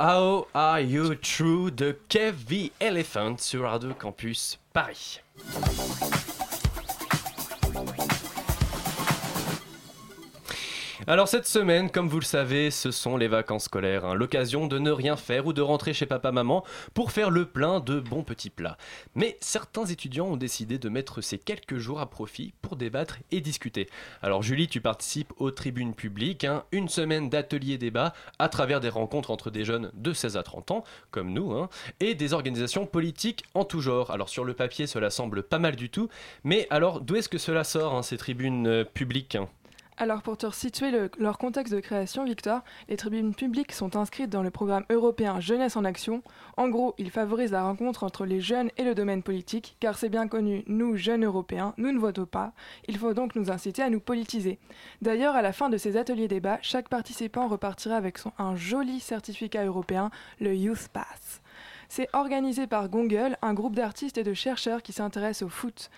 How are you true de Kev Elephant sur Radio Campus Paris. Alors cette semaine, comme vous le savez, ce sont les vacances scolaires, hein, l'occasion de ne rien faire ou de rentrer chez papa-maman pour faire le plein de bons petits plats. Mais certains étudiants ont décidé de mettre ces quelques jours à profit pour débattre et discuter. Alors Julie, tu participes aux tribunes publiques, hein, une semaine d'ateliers débat à travers des rencontres entre des jeunes de 16 à 30 ans, comme nous, hein, et des organisations politiques en tout genre. Alors sur le papier, cela semble pas mal du tout, mais alors d'où est-ce que cela sort, ces tribunes euh, publiques?
Alors pour te resituer le- leur contexte de création, Victor, les tribunes publiques sont inscrites dans le programme européen Jeunesse en Action. En gros, ils favorisent la rencontre entre les jeunes et le domaine politique, car c'est bien connu, nous, jeunes européens, nous ne votons pas. Il faut donc nous inciter à nous politiser. D'ailleurs, à la fin de ces ateliers débats, chaque participant repartira avec son, un joli certificat européen, le Youth Pass. C'est organisé par Gongle, un groupe d'artistes et de chercheurs qui s'intéressent au foot.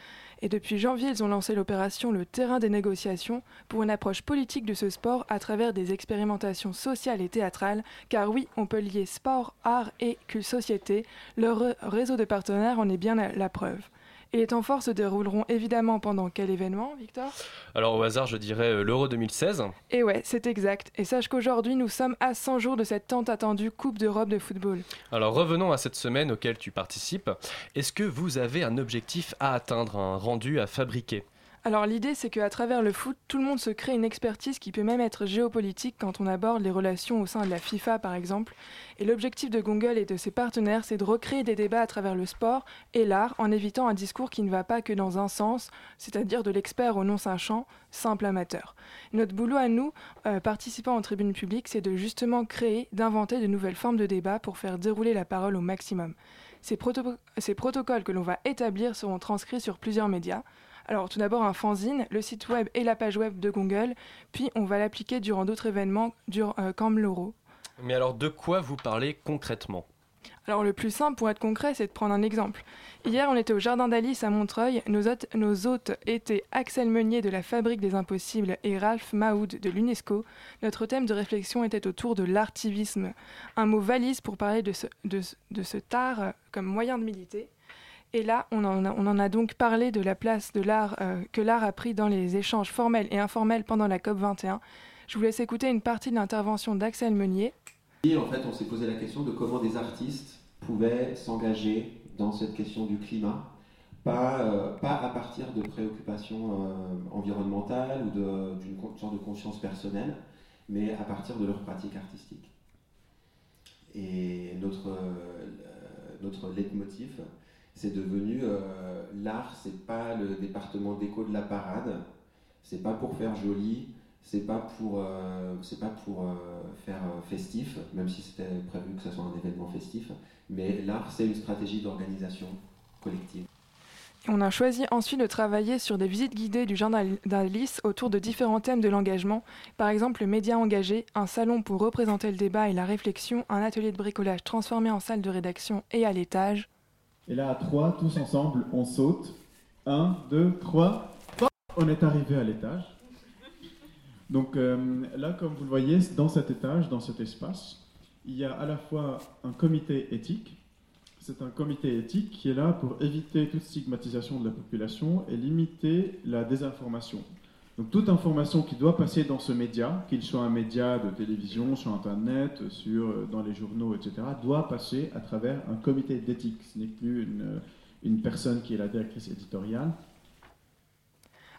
Et depuis janvier, ils ont lancé l'opération Le terrain des négociations pour une approche politique de ce sport à travers des expérimentations sociales et théâtrales. Car oui, on peut lier sport, art et société. Leur réseau de partenaires en est bien la preuve. Et les temps forts se dérouleront évidemment pendant quel événement, Victor?
Alors au hasard, je dirais euh, l'Euro 2016.
Et ouais, c'est exact. Et sache qu'aujourd'hui, nous sommes à 100 jours de cette tant attendue Coupe d'Europe de football.
Alors revenons à cette semaine auquel tu participes. Est-ce que vous avez un objectif à atteindre, un rendu à fabriquer?
Alors l'idée c'est qu'à travers le foot, tout le monde se crée une expertise qui peut même être géopolitique quand on aborde les relations au sein de la FIFA par exemple. Et l'objectif de Google et de ses partenaires c'est de recréer des débats à travers le sport et l'art en évitant un discours qui ne va pas que dans un sens, c'est-à-dire de l'expert au non-sachant, simple amateur. Notre boulot à nous, euh, participants en tribune publique, c'est de justement créer, d'inventer de nouvelles formes de débat pour faire dérouler la parole au maximum. Ces protocoles que l'on va établir seront transcrits sur plusieurs médias. Alors tout d'abord un fanzine, le site web et la page web de Google, puis on va l'appliquer durant d'autres événements dur- euh, comme l'Euro.
Mais alors de quoi vous parlez concrètement?
Alors le plus simple pour être concret, c'est de prendre un exemple. Hier, on était au Jardin d'Alice à Montreuil. Nos hôtes, nos hôtes étaient Axel Meunier de la Fabrique des Impossibles et Ralph Mahoud de l'UNESCO. Notre thème de réflexion était autour de l'artivisme, un mot valise pour parler de ce, de, de ce euh, comme moyen de militer. Et là, on en a, donc parlé de la place de l'art euh, que l'art a pris dans les échanges formels et informels pendant la COP 21. Je vous laisse écouter une partie de l'intervention d'Axel Meunier.
Et en fait, on s'est posé la question de comment des artistes pouvaient s'engager dans cette question du climat, pas, euh, à partir de préoccupations euh, environnementales ou d'une sorte de conscience personnelle, mais à partir de leurs pratiques artistiques. Et notre, notre leitmotiv, c'est devenu euh, l'art, c'est pas le département déco de la parade, c'est pas pour faire joli, c'est pas pour, euh, c'est pas pour euh, faire festif, même si c'était prévu que ce soit un événement festif, mais l'art, c'est une stratégie d'organisation collective.
On a choisi ensuite de travailler sur des visites guidées du Jardin d'Alice autour de différents thèmes de l'engagement, par exemple le média engagé, un salon pour représenter le débat et la réflexion, un atelier de bricolage transformé en salle de rédaction et à l'étage.
Et là, à trois, tous ensemble, on saute. Un, deux, trois. On est arrivé à l'étage. Donc euh, là, comme vous le voyez, dans cet étage, dans cet espace, il y a à la fois un comité éthique. C'est un comité éthique qui est là pour éviter toute stigmatisation de la population et limiter la désinformation. Donc toute information qui doit passer dans ce média, qu'il soit un média de télévision, sur Internet, sur, euh, dans les journaux, etc., doit passer à travers un comité d'éthique. Ce n'est plus une, une personne qui est la directrice éditoriale.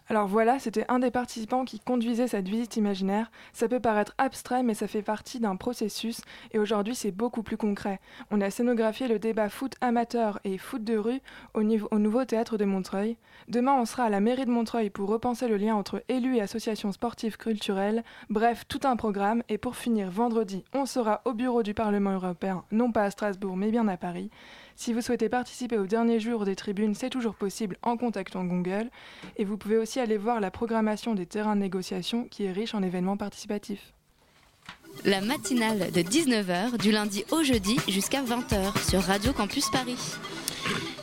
Alors voilà, c'était un des participants qui conduisait cette visite imaginaire. Ça peut paraître abstrait, mais ça fait partie d'un processus, et aujourd'hui c'est beaucoup plus concret. On a scénographié le débat foot amateur et foot de rue au, au nouveau théâtre de Montreuil. Demain, on sera à la mairie de Montreuil pour repenser le lien entre élus et associations sportives culturelles. Bref, tout un programme. Et pour finir, vendredi, on sera au bureau du Parlement européen, non pas à Strasbourg, mais bien à Paris. Si vous souhaitez participer au dernier jour des tribunes, c'est toujours possible en contactant Google. Et vous pouvez aussi aller voir la programmation des terrains de négociation qui est riche en événements participatifs.
La matinale de 19h du lundi au jeudi jusqu'à 20h sur Radio Campus Paris.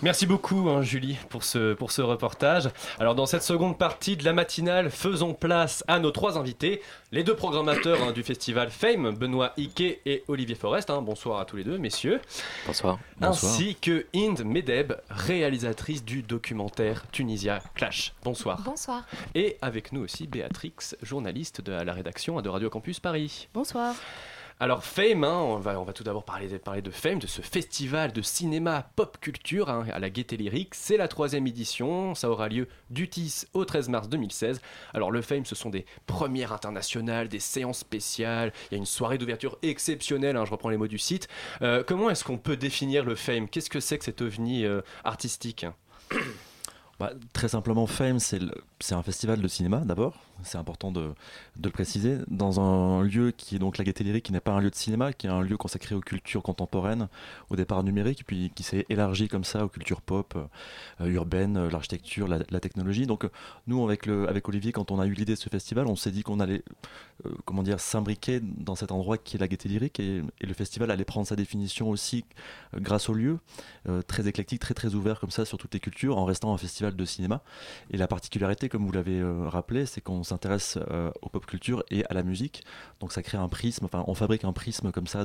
Merci beaucoup hein, Julie pour ce, pour ce reportage. Alors dans cette seconde partie de la matinale, faisons place à nos trois invités, les deux programmateurs hein, du festival Fame, Benoît Ike et Olivier Forest. hein. bonsoir à tous les deux messieurs.
Bonsoir.
Ainsi que Inde Medeb, réalisatrice du documentaire Tunisia Clash. Bonsoir.
Bonsoir.
Et avec nous aussi Béatrix, journaliste de la rédaction de Radio Campus Paris.
Bonsoir.
Alors Fame, hein, on, va, tout d'abord parler, de- parler de Fame, de ce festival de cinéma pop culture hein, à la Gaieté Lyrique. C'est la troisième édition, ça aura lieu du 10 au 13 mars 2016. Alors le Fame, ce sont des premières internationales, des séances spéciales, il y a une soirée d'ouverture exceptionnelle, hein, je reprends les mots du site. Euh, comment est-ce qu'on peut définir le Fame? Qu'est-ce que c'est que cet ovni euh, artistique?
Bah, très simplement, Fame, c'est le- c'est un festival de cinéma d'abord, c'est important de, le préciser, dans un lieu qui est donc la Gaieté Lyrique, qui n'est pas un lieu de cinéma, qui est un lieu consacré aux cultures contemporaines, au départ numérique, puis qui s'est élargi comme ça aux cultures pop, euh, urbaines, euh, l'architecture, la, technologie. Donc nous, avec, Olivier, quand on a eu l'idée de ce festival, on s'est dit qu'on allait euh, comment dire, s'imbriquer dans cet endroit qui est la Gaieté Lyrique, et, le festival allait prendre sa définition aussi euh, grâce au lieu, très éclectique, très très ouvert comme ça sur toutes les cultures, en restant un festival de cinéma. Et la particularité, comme vous l'avez euh, rappelé, c'est qu'on s'intéresse euh, aux pop culture et à la musique. Donc ça crée un prisme, enfin on fabrique un prisme comme ça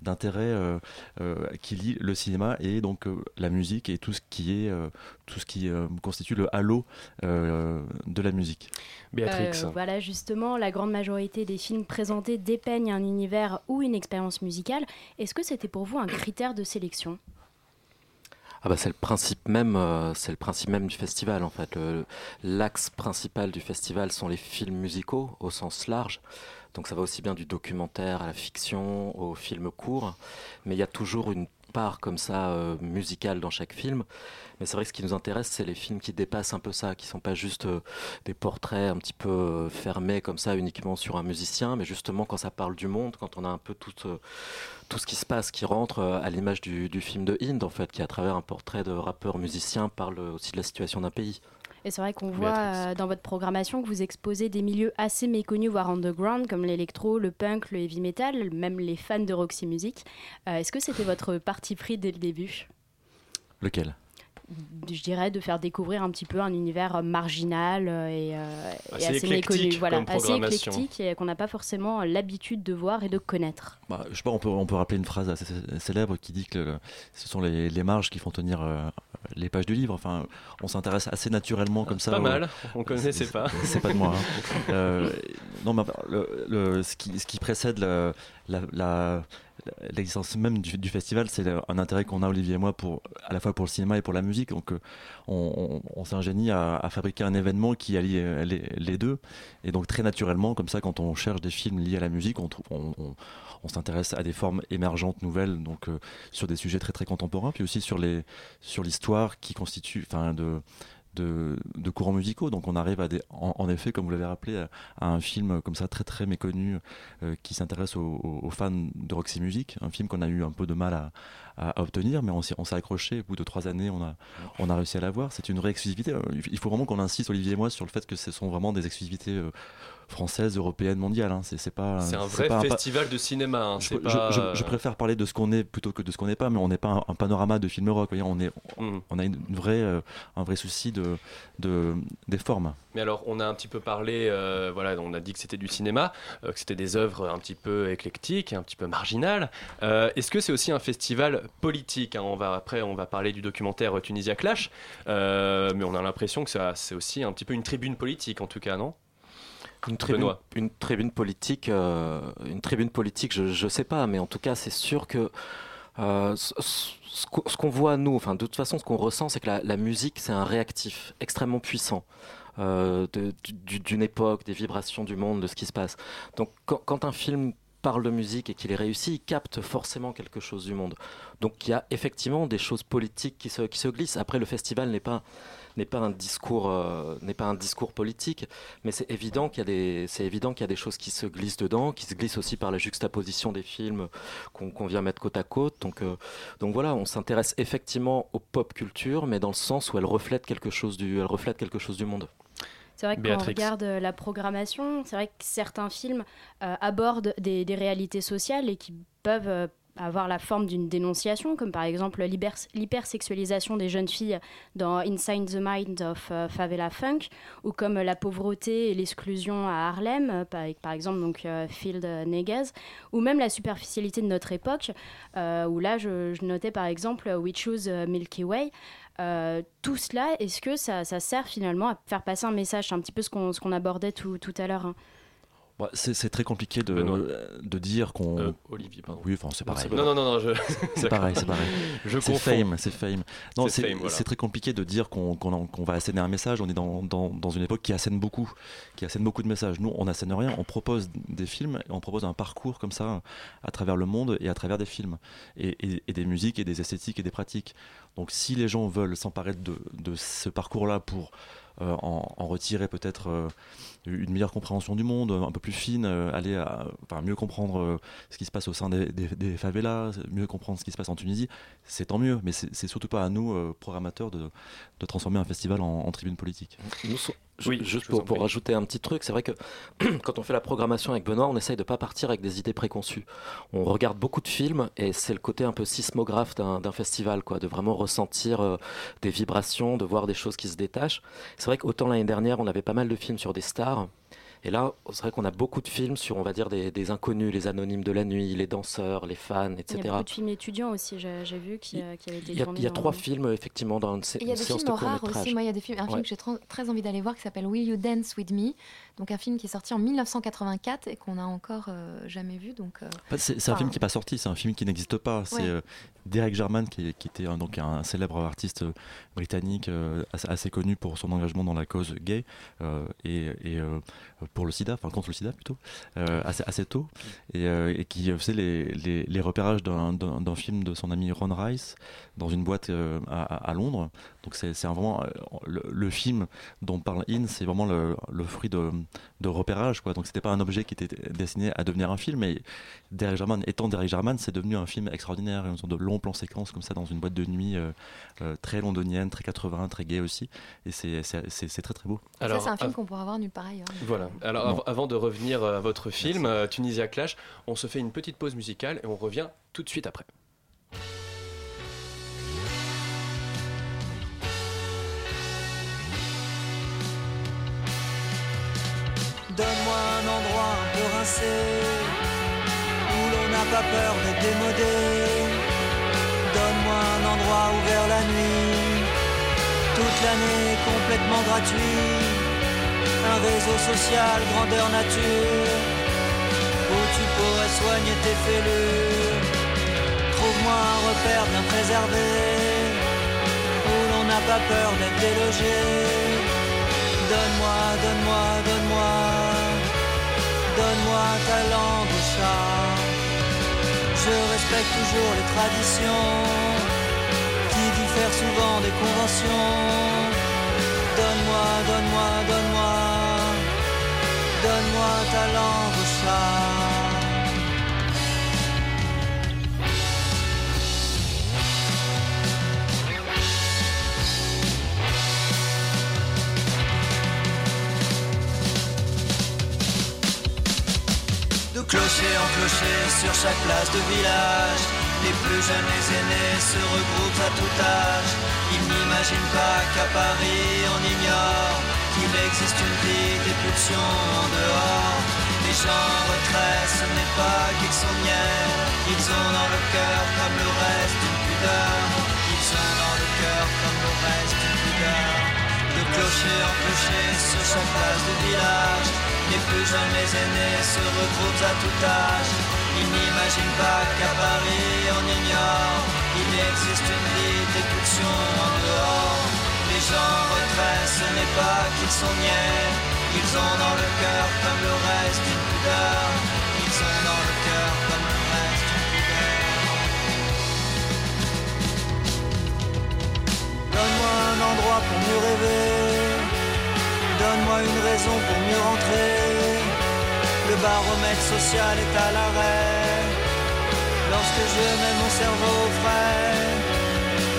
d'intérêt euh, euh, qui lie le cinéma et donc euh, la musique et tout ce qui est euh, tout ce qui euh, constitue le halo euh, de la musique.
Béatrix.
Euh, voilà, justement, la grande majorité des films présentés dépeignent un univers ou une expérience musicale. Est-ce que c'était pour vous un critère de sélection?
Ah bah c'est le principe même, euh, c'est le principe même du festival en fait. L'axe principal du festival sont les films musicaux au sens large. Donc ça va aussi bien du documentaire à la fiction, au film court, mais il y a toujours une part comme ça euh, musicale dans chaque film. Mais c'est vrai que ce qui nous intéresse, c'est les films qui dépassent un peu ça, qui sont pas juste euh, des portraits un petit peu euh, fermés comme ça uniquement sur un musicien, mais justement quand ça parle du monde, quand on a un peu tout, euh, tout ce qui se passe, qui rentre à l'image du, du film de Hind en fait, qui à travers un portrait de rappeur musicien parle aussi de la situation d'un pays.
Et c'est vrai qu'on voit euh, dans votre programmation que vous exposez des milieux assez méconnus, voire underground, comme l'électro, le punk, le heavy metal, même les fans de Roxy Music. Euh, Est-ce que c'était votre parti pris dès le début?
Lequel?
Je dirais de faire découvrir un petit peu un univers euh, marginal euh, et, euh, et
Assez éclectique
méconnu, voilà, assez éclectique et qu'on n'a pas forcément l'habitude de voir et de connaître.
Bah, je sais pas, on peut, on peut rappeler une phrase assez célèbre qui dit que le- ce sont les, les marges qui font tenir euh, les pages du livre. Enfin, on s'intéresse assez naturellement comme ça.
pas mal, on connaissait pas.
C'est pas de moi. hein. Euh, non, mais le, le- ce, qui, ce qui précède la- l'existence même du, festival, c'est un intérêt qu'on a Olivier et moi pour à la fois pour le cinéma et pour la musique. Donc, euh, on, s'ingénie à, fabriquer un événement qui allie euh, les, deux. Et donc très naturellement, comme ça, quand on cherche des films liés à la musique, on, on, s'intéresse à des formes émergentes, nouvelles, donc euh, sur des sujets très très contemporains, puis aussi sur les sur l'histoire qui constitue, enfin de de, de courants musicaux. Donc on arrive à des, en, effet, comme vous l'avez rappelé, à, un film comme ça très très méconnu euh, qui s'intéresse aux, aux- aux fans de Roxy Music, un film qu'on a eu un peu de mal à, à- à obtenir, mais on s'est accroché. Au bout de trois années, on a, on a réussi à l'avoir. C'est une vraie exclusivité. Il faut vraiment qu'on insiste, Olivier et moi, sur le fait que ce sont vraiment des exclusivités euh, françaises, européennes, mondiales. hein. C'est pas.
C'est un vrai festival de cinéma. hein,
je,
c'est
je-
pas,
je- je préfère parler de ce qu'on est plutôt que de ce qu'on n'est pas, mais on n'est pas un, un panorama de film rock. vous voyez, On, est,
Mm.
on a une vraie, euh, un vrai souci de, de, des formes.
Mais alors, on a un petit peu parlé, euh, voilà, on a dit que c'était du cinéma, euh, que c'était des œuvres un petit peu éclectiques, un petit peu marginales. Est-ce que c'est aussi un festival politique hein on va, Après, on va parler du documentaire Tunisia Clash, euh, mais on a l'impression que c'est aussi un petit peu une tribune politique, en tout cas, non?
Une tribune, une tribune politique, euh, une tribune politique, je, je sais pas, mais en tout cas, c'est sûr que euh, ce, ce qu'o- ce qu'on voit nous, enfin, de toute façon, ce qu'on ressent, c'est que la, la musique, c'est un réactif extrêmement puissant. euh, d'une époque, des vibrations du monde, de ce qui se passe. Donc, quand, quand un film parle de musique et qu'il est réussi, il capte forcément quelque chose du monde. Donc, il y a effectivement des choses politiques qui se, glissent. Après, le festival n'est pas pas un discours euh, pas un discours politique mais c'est évident qu'il y a des y a des choses qui se glissent dedans qui se glissent aussi par la juxtaposition des films qu'on qu'on vient mettre côte à côte donc euh, donc voilà on s'intéresse effectivement aux pop culture mais dans le sens où elle reflète quelque chose du elle reflète quelque chose du monde
C'est vrai que quand on regarde euh, la programmation, c'est vrai que certains films euh, abordent des, des réalités sociales et qui peuvent euh, avoir la forme d'une dénonciation, comme par exemple l'hyper- l'hypersexualisation des jeunes filles dans Inside the Mind of euh, Favela Funk, ou comme la pauvreté et l'exclusion à Harlem, euh, par, exemple donc, euh, Field Negas, ou même la superficialité de notre époque, euh, où là je, notais par exemple We Choose Milky Way. Tout cela, est-ce que ça, ça sert finalement à faire passer un message? C'est un petit peu ce qu'on qu'on abordait tout, tout à l'heure. hein.
Ouais, c'est très compliqué de, de dire qu'on.
Euh, Olivier, pardon.
Oui, enfin, c'est
Non,
pareil.
bon. Non, non, non, je-
C'est pareil, c'est pareil.
Je
c'est fame, c'est fame. Non,
C'est voilà.
très compliqué de dire qu'on qu'on en- qu'on va asséner un message. On est dans, dans, dans une époque qui assène beaucoup, qui assène beaucoup de messages. Nous, on assène rien. On propose des films, et on propose un parcours comme ça à travers le monde et à travers des films et, et- et des musiques et des esthétiques et des pratiques. Donc, si les gens veulent s'emparer de, de ce parcours-là pour euh, en, en retirer peut-être euh, une meilleure compréhension du monde, un peu plus fine, euh, aller à, enfin, mieux comprendre euh, ce qui se passe au sein des, des- des favelas, mieux comprendre ce qui se passe en Tunisie, c'est tant mieux. Mais c'est surtout pas à nous, euh, programmateurs, de, de transformer un festival en, en tribune politique.
Nous, so- ju-
Oui,
juste pour, pour rajouter un petit truc, c'est vrai que quand on fait la programmation avec Benoît, on essaye de pas partir avec des idées préconçues. On regarde beaucoup de films et c'est le côté un peu sismographe d'un d'un festival, quoi, de vraiment ressentir euh, des vibrations, de voir des choses qui se détachent. C'est vrai qu'autant l'année dernière, on avait pas mal de films sur des stars. Et là, c'est vrai qu'on a beaucoup de films sur, on va dire, des, des inconnus, les anonymes de la nuit, les danseurs, les fans,
Il y
etc.
a beaucoup de films étudiants aussi, j'ai j'ai vu, qui, euh, qui avaient été
Il y a,
tournés.
il y a
dans-
trois films, effectivement, dans une, sé-
Et il y a des
séance
films
de
rares aussi. Moi, il y a des films, un film que j'ai très envie d'aller voir qui s'appelle Will You Dance With Me Donc, un film qui est sorti en 1984 et qu'on n'a encore euh, jamais vu. Donc, euh,
c'est un film qui n'est pas sorti, c'est un film qui n'existe pas. C'est euh, Derek Jarman, qui, qui était un, donc un célèbre artiste britannique assez, assez connu pour son engagement dans la cause gay et, et, pour le sida, enfin contre le sida plutôt, assez, assez tôt, et, et qui faisait les, les, les repérages d'un- film de son ami Ron Rice dans une boîte à, à Londres. Donc c'est vraiment le, le film dont parle In, c'est vraiment le, le fruit de, de repérage, quoi. Donc c'était pas un objet qui était destiné à devenir un film, mais Derek Jarman, étant Derek Jarman, c'est devenu un film extraordinaire, une sorte de long plan séquence comme ça dans une boîte de nuit euh, euh, très londonienne, très 80, très gay aussi, et c'est c'est- c'est- c'est très très beau.
ça, c'est un film
av-
qu'on pourra voir nulle part ailleurs.
Voilà. Alors av- avant de revenir euh, à votre film euh, Tunisia Clash, on se fait une petite pause musicale et on revient tout de suite après.
Donne-moi un endroit un peu rincé Où l'on n'a pas peur d'être démodé Donne-moi un endroit ouvert la nuit Toute l'année complètement gratuit. Un réseau social grandeur nature Où tu pourrais soigner tes fêlures. Trouve-moi un repère bien préservé Où l'on n'a pas peur d'être délogé. Donne-moi, donne-moi, donne-moi, donne-moi ta langue au chat. Je respecte toujours les traditions qui diffèrent souvent des conventions. Donne-moi, donne-moi, donne-moi, donne-moi ta langue au chat. De clocher en clocher sur chaque place de village. Les plus jeunes, les aînés se regroupent à tout âge. Ils n'imaginent pas qu'à Paris on ignore Qu'il existe une vie des pulsions en dehors. Les gens en ce n'est pas qu'ils sont niais Ils ont dans le cœur comme le reste une pudeur. Ils ont dans le cœur comme le reste une pudeur. De clocher en clocher sur chaque place de village les plus jeunes, les aînés se regroupent à tout âge. Ils n'imaginent pas qu'à Paris on ignore. Il existe une vie des pulsions en dehors. Les gens en retrait, ce n'est pas qu'ils sont niais. Ils ont dans le cœur comme le reste une pudeur. Ils ont dans le cœur comme le reste une pudeur. Donne-moi un endroit pour mieux rêver. Donne-moi une raison pour mieux rentrer. Le baromètre social est à l'arrêt. Lorsque je mets mon cerveau au frais,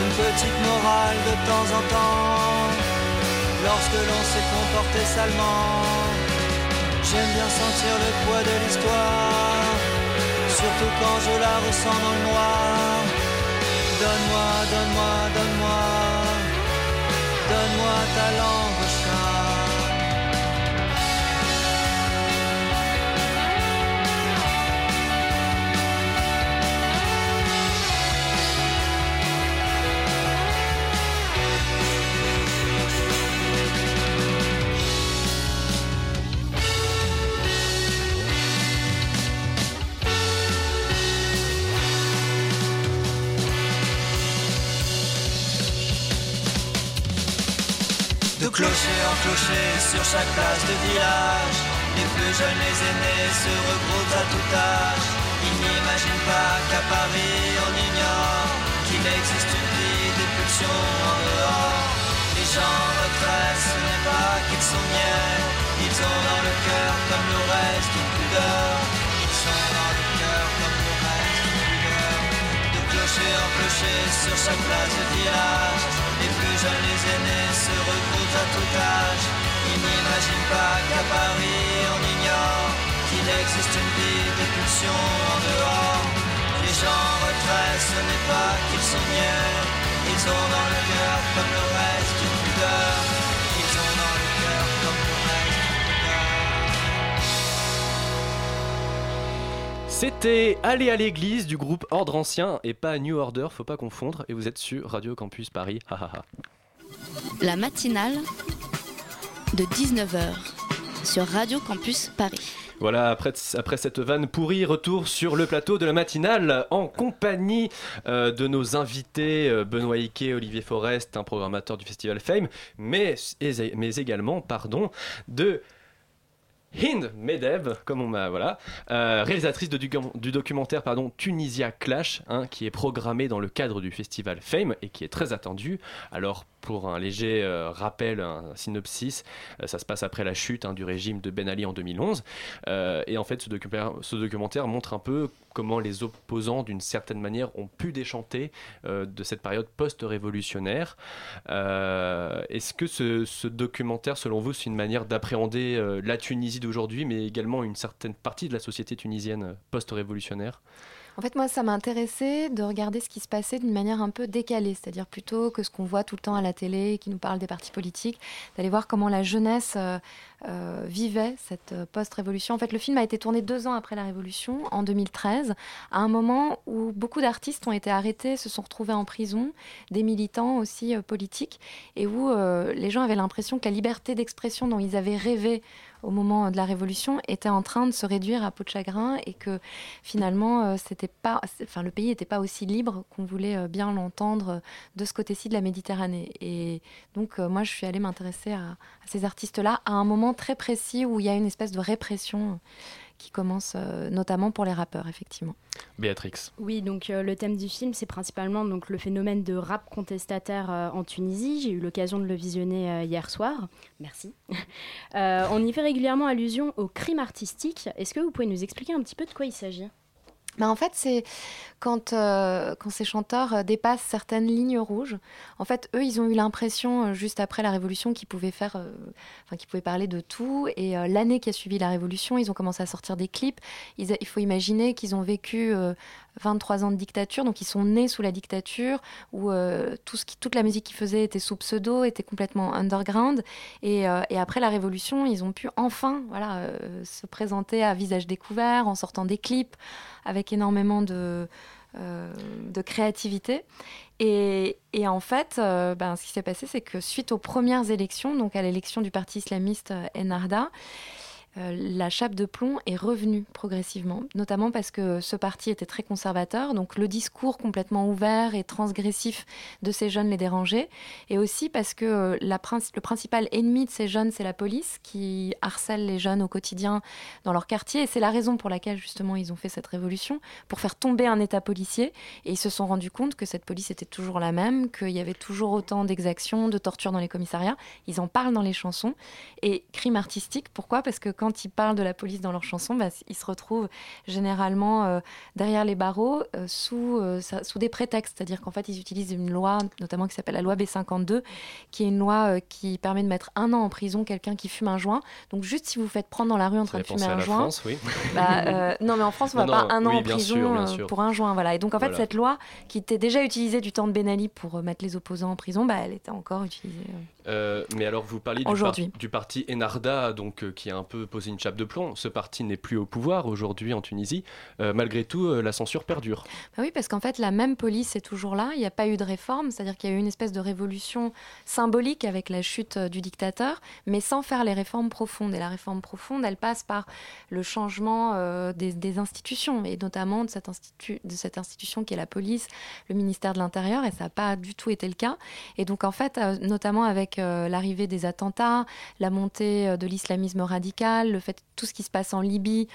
une petite morale de temps en temps. Lorsque l'on s'est comporté salement, j'aime bien sentir le poids de l'histoire. surtout quand je la ressens dans le noir. Donne-moi, donne-moi, donne-moi, donne-moi ta clocher en clocher sur chaque place de village. Les plus jeunes, les aînés se regroupent à tout âge. Ils n'imaginent pas qu'à Paris on ignore Qu'il existe une vie, des en dehors. Les gens en retraite, ce n'est pas qu'ils sont niais Ils ont dans le cœur comme le reste une pudeur. Ils sont dans le cœur comme le reste une pudeur. De clocher en clocher sur chaque place de village. Les plus jeunes, tout âge. Ils n'imaginent pas qu'à Paris on ignore qu'il existe une vie de pulsions en dehors. Les gens en ce n'est pas qu'ils sont niais. Ils ont dans le cœur comme le reste une pudeur. Ils ont dans le cœur comme le reste.
C'était Aller à l'église du groupe Ordre Ancien et pas New Order, faut pas confondre. Et vous êtes sur Radio Campus Paris.
La matinale de 19h sur Radio Campus Paris.
Voilà, après, cette vanne pourrie, retour sur le plateau de la matinale en compagnie euh, de nos invités euh, Benoît Ike, Olivier Forest, un programmateur du festival Fame, mais, également, pardon, de Hind Medev, comme on m'a voilà, euh, réalisatrice de du, documentaire Tunisia Clash, hein, qui est programmé dans le cadre du festival Fame et qui est très attendu. Alors pour un léger euh, rappel, un synopsis, euh, ça se passe après la chute hein, du régime de Ben Ali en 2011. Euh, et en fait, ce documentaire, montre un peu comment les opposants, d'une certaine manière, ont pu déchanter de cette période post-révolutionnaire. Est-ce que ce, documentaire, selon vous, c'est une manière d'appréhender la Tunisie d'aujourd'hui, mais également une certaine partie de la société tunisienne post-révolutionnaire?
En fait, moi, ça m'a intéressé de regarder ce qui se passait d'une manière un peu décalée, c'est-à-dire plutôt que ce qu'on voit tout le temps à la télé, qui nous parle des partis politiques, d'aller voir comment la jeunesse euh, euh, vivait cette euh, post-révolution. En fait, le film a été tourné deux ans après la Révolution, en 2013, à un moment où beaucoup d'artistes ont été arrêtés, se sont retrouvés en prison, des militants aussi politiques, et où les gens avaient l'impression que la liberté d'expression dont ils avaient rêvé au moment de la Révolution était en train de se réduire à peau de chagrin et que finalement euh, c'était pas, enfin le pays n'était pas aussi libre qu'on voulait euh, bien l'entendre euh, de ce côté-ci de la Méditerranée. Et donc moi je suis allée m'intéresser à, à ces artistes-là à un moment très précis où il y a une espèce de répression qui commence euh, notamment pour les rappeurs effectivement.
Béatrix.
Oui, donc euh, le thème du film, c'est principalement donc, le phénomène de rap contestataire euh, en Tunisie. J'ai eu l'occasion de le visionner euh, hier soir. Merci. Euh, on y fait régulièrement allusion au crime artistique. Est-ce que vous pouvez nous expliquer un petit peu de quoi il s'agit?
Bah, en fait, c'est quand, euh, ces chanteurs euh, dépassent certaines lignes rouges. En fait, eux, ils ont eu l'impression, euh, juste après la Révolution, qu'ils pouvaient faire, qu'ils pouvaient parler de tout. Et l'année qui a suivi la Révolution, ils ont commencé à sortir des clips. Il faut imaginer qu'ils ont vécu euh, 23 ans de dictature, donc ils sont nés sous la dictature, où toute la musique qu'ils faisaient était sous pseudo, était complètement underground. Et, après la Révolution, ils ont pu enfin se présenter à visage découvert, en sortant des clips, avec énormément de, euh, créativité. Et, en fait, euh, ben, ce qui s'est passé, c'est que suite aux premières élections, donc à l'élection du parti islamiste Ennahda, euh, la chape de plomb est revenue progressivement, notamment parce que ce parti était très conservateur, donc le discours complètement ouvert et transgressif de ces jeunes les dérangeait, et aussi parce que euh, le principal ennemi de ces jeunes, c'est la police qui harcèle les jeunes au quotidien dans leur quartier, et c'est la raison pour laquelle justement ils ont fait cette révolution, pour faire tomber un État policier, et ils se sont rendus compte que cette police était toujours la même, qu'il y avait toujours autant d'exactions, de tortures dans les commissariats, ils en parlent dans les chansons, et crime artistique, pourquoi? Parce que quand quand ils parlent de la police dans leurs chansons, bah, ils se retrouvent généralement euh, derrière les barreaux euh, sous, euh, ça- sous des prétextes. C'est-à-dire qu'en fait, ils utilisent une loi, notamment qui s'appelle la loi B52, qui est une loi qui permet de mettre un an en prison quelqu'un qui fume un joint. Donc juste si vous faites prendre dans la rue en train de fumer
à
un
la
joint,
France, oui.
bah, non mais en France on va
Non,
pas un an
oui,
en prison
sûr, bien sûr.
pour un joint. Voilà. Et donc en fait
Voilà.
cette loi qui était déjà utilisée du temps de Ben Ali pour mettre les opposants en prison, bah, elle était encore utilisée. Euh.
Mais alors, vous parliez du, par-
Aujourd'hui.
du parti Enarda, donc, euh, qui a un peu posé une chape de plomb. Ce parti n'est plus au pouvoir aujourd'hui en Tunisie. Euh, malgré tout, la censure perdure.
Bah oui, parce qu'en fait, la même police est toujours là. Il n'y a pas eu de réforme, c'est-à-dire qu'il y a eu une espèce de révolution symbolique avec la chute du dictateur, mais sans faire les réformes profondes. Et la réforme profonde, elle passe par le changement des, des institutions, et notamment de cette, institu- de cette institution qui est la police, le ministère de l'Intérieur, et ça n'a pas du tout été le cas. Et donc, en fait, notamment avec euh, l'arrivée des attentats, la montée euh, de l'islamisme radical, le fait tout ce qui se passe en Libye,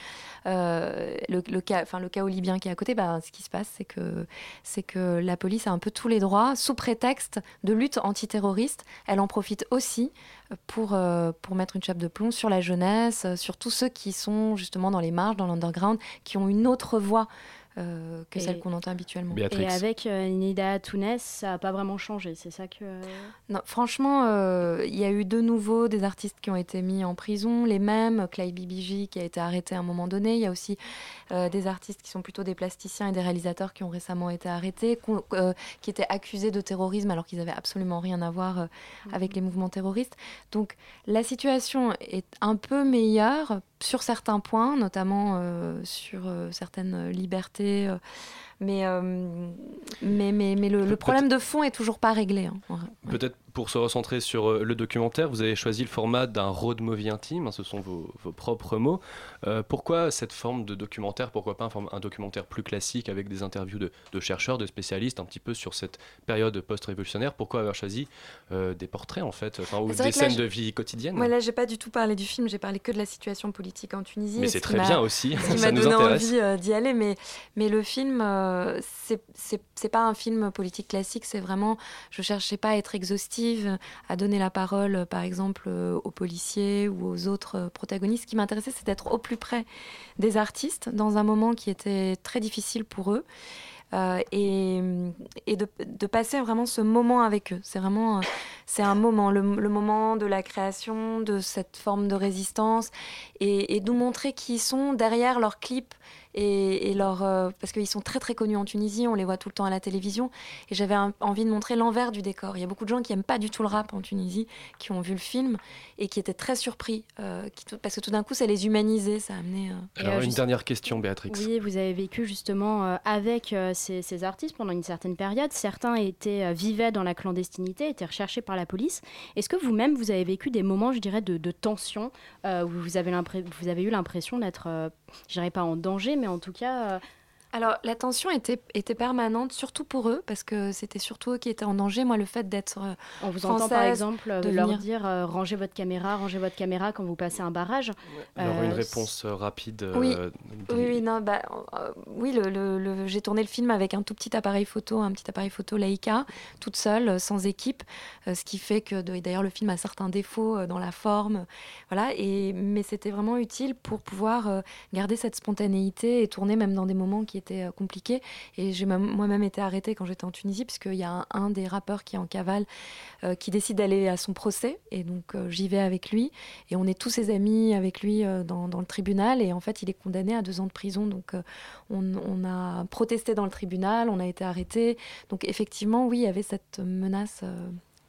euh, le, le cas, le chaos libyen qui est à côté, bah, ce qui se passe, c'est que que la police a un peu tous les droits sous prétexte de lutte antiterroriste. Elle en profite aussi pour pour mettre une chape de plomb sur la jeunesse, sur tous ceux qui sont justement dans les marges, dans l'underground, qui ont une autre voix euh, que
Et-
celle qu'on entend habituellement.
Et avec euh, Nida Tounes, ça n'a pas vraiment changé, c'est ça que.
Non, franchement, euh, il y a eu de nouveau des artistes qui ont été mis en prison, les mêmes, Clay Bibiji qui a été arrêté à un moment donné. Il y a aussi euh, des artistes qui sont plutôt des plasticiens et des réalisateurs qui ont récemment été arrêtés, euh, qui étaient accusés de terrorisme alors qu'ils n'avaient absolument rien à voir euh, avec les mouvements terroristes. Donc la situation est un peu meilleure sur certains points, notamment euh, sur euh, certaines libertés. Euh, mais, euh, mais, mais, mais le, le problème de fond est toujours pas réglé. hein.
Peut-être pour se recentrer sur euh, le documentaire, vous avez choisi le format d'un road movie intime, hein, ce sont vos, vos propres mots. Euh, pourquoi cette forme de documentaire? Pourquoi pas un, documentaire plus classique avec des interviews de, de chercheurs, de spécialistes, un petit peu sur cette période post-révolutionnaire? Pourquoi avoir choisi euh, des portraits en fait, enfin, ou des
là,
scènes de vie quotidienne
Moi, là, j'ai pas du tout parlé du film, j'ai parlé que de la situation politique en Tunisie.
Mais c'est
ce
très
m'a-
bien aussi,
Ce qui
ça
m'a
nous
donné
intéresse.
envie d'y aller, mais, mais le film, c'est pas un film politique classique, c'est vraiment. Je cherchais pas à être exhaustive, à donner la parole, par exemple, euh, aux policiers ou aux autres euh, protagonistes. Ce qui m'intéressait, c'est d'être au plus près des artistes dans un moment qui était très difficile pour eux. euh, et, de, de passer vraiment ce moment avec eux. C'est vraiment c'est un moment, le, moment de la création, de cette forme de résistance, et, et nous montrer qui sont derrière leurs clips et, et leur euh, parce qu'ils sont très très connus en Tunisie, on les voit tout le temps à la télévision, et j'avais envie de montrer l'envers du décor. Il y a beaucoup de gens qui aiment pas du tout le rap en Tunisie, qui ont vu le film et qui étaient très surpris, euh, qui tout- parce que tout d'un coup ça les humanisait, ça amenait. euh,
Alors
euh,
une
juste-
dernière question, Béatrix.
Oui, vous avez vécu justement euh, avec euh, ces, ces artistes pendant une certaine période. Certains étaient, euh, vivaient dans la clandestinité, étaient recherchés par la police. Est-ce que vous-même, vous avez vécu des moments, je dirais, de, de tension euh, où vous avez, vous avez eu l'impression d'être, euh, je dirais pas en danger, mais en tout cas...
Alors, la tension était, était permanente, surtout pour eux, parce que c'était surtout eux qui étaient en danger. Moi, le fait d'être. euh,
On vous entend par exemple euh,
de
leur
venir-
dire euh, rangez votre caméra, rangez votre caméra quand vous passez un barrage.
Alors
Euh,
une réponse rapide.
Oui,
euh,
oui, oui, non, bah, euh, oui, le, le- le- j'ai tourné le film avec un tout petit appareil photo, un petit appareil photo Leica, toute seule, sans équipe, euh, ce qui fait que, d'ailleurs, le film a certains défauts euh, dans la forme, voilà. Et mais c'était vraiment utile pour pouvoir euh, garder cette spontanéité et tourner même dans des moments qui étaient euh. Et j'ai même- moi-même été arrêtée quand j'étais en Tunisie, puisqu'il y a un, des rappeurs qui est en cavale, euh, qui décide d'aller à son procès, et donc euh, j'y vais avec lui, et on est tous ses amis avec lui dans, le tribunal, et en fait il est condamné à deux ans de prison, donc on, on a protesté dans le tribunal, on a été arrêté, donc effectivement oui, il y avait cette menace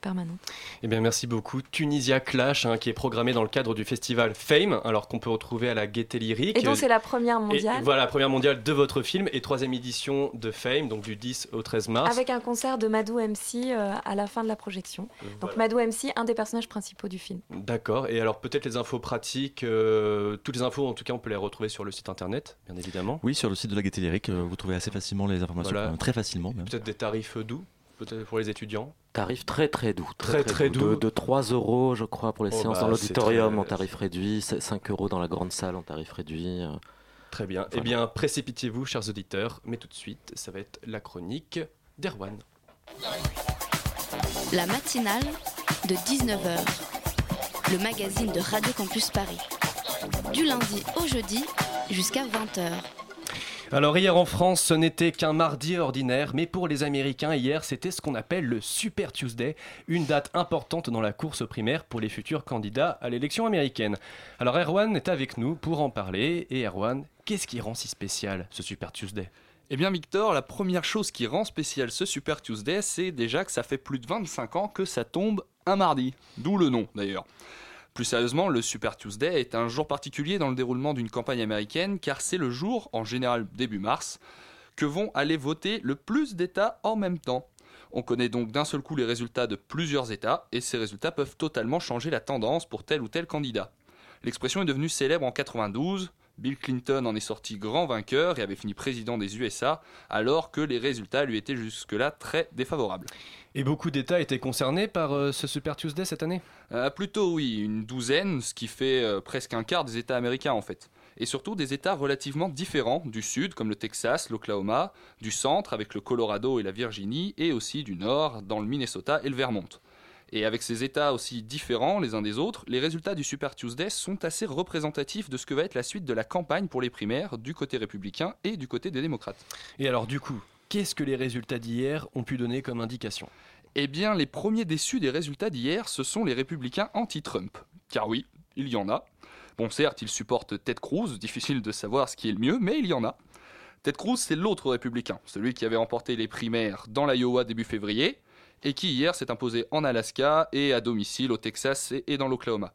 permanente.
Eh bien, merci beaucoup. Tunisia Clash, hein, qui est programmé dans le cadre du festival Fame, alors qu'on peut retrouver à la Gaieté Lyrique.
Et donc c'est la première
Et
mondiale,
voilà, la première mondiale de votre film et troisième édition de Fame, donc du 10 au 13 mars.
avec un concert de Madou MC euh, à la fin de la projection. Donc Madou MC, un des personnages principaux du film.
D'accord. Et alors, peut-être les infos pratiques, euh, toutes les infos, en tout cas, on peut les retrouver sur le site internet, bien évidemment.
Oui, sur le site de la Gaieté Lyrique, euh, vous trouvez assez facilement les informations,
Voilà.
très facilement même.
Peut-être des tarifs doux, peut-être pour les étudiants.
Tarif très très doux.
Très, très doux.
De, de 3 euros, je crois, pour les
Oh,
séances
bah,
dans l'auditorium
très-
en tarif réduit, c'est 5 euros dans la grande salle en tarif réduit. euh.
Très bien. Eh bien, précipitez-vous, chers auditeurs, mais tout de suite, ça va être la chronique d'Erwan.
La matinale de 19h, le magazine de Radio Campus Paris. du lundi au jeudi jusqu'à 20h.
Alors hier en France, ce n'était qu'un mardi ordinaire, mais pour les Américains, hier, c'était ce qu'on appelle le Super Tuesday, une date importante dans la course primaire pour les futurs candidats à l'élection américaine. Alors Erwan est avec nous pour en parler, et Erwan, qu'est-ce qui rend si spécial ce Super Tuesday?
Eh bien Victor, la première chose qui rend spécial ce Super Tuesday, c'est déjà que ça fait plus de 25 ans que ça tombe un mardi, d'où le nom d'ailleurs. Plus sérieusement, le Super Tuesday est un jour particulier dans le déroulement d'une campagne américaine car c'est le jour, en général début mars, que vont aller voter le plus d'États en même temps. On connaît donc d'un seul coup les résultats de plusieurs États et ces résultats peuvent totalement changer la tendance pour tel ou tel candidat. L'expression est devenue célèbre en 92. Bill Clinton en est sorti grand vainqueur et avait fini président des USA alors que les résultats lui étaient jusque-là très défavorables.
Et beaucoup d'États étaient concernés par euh, ce Super Tuesday cette année?
Euh, plutôt oui, une douzaine, ce qui fait euh, presque un quart des États américains en fait. Et surtout des États relativement différents, du sud comme le Texas, l'Oklahoma, du centre avec le Colorado et la Virginie, et aussi du nord dans le Minnesota et le Vermont. Et avec ces États aussi différents les uns des autres, les résultats du Super Tuesday sont assez représentatifs de ce que va être la suite de la campagne pour les primaires du côté républicain et du côté des démocrates.
Et alors du coup, qu'est-ce que les résultats d'hier ont pu donner comme indication?
Eh bien, les premiers déçus des résultats d'hier, ce sont les républicains anti-Trump. Car oui, il y en a. Bon, certes, ils supportent Ted Cruz, difficile de savoir ce qui est le mieux, mais il y en a. Ted Cruz, c'est l'autre républicain, celui qui avait remporté les primaires dans l'Iowa début février, et qui hier s'est imposé en Alaska et à domicile au Texas et- dans l'Oklahoma.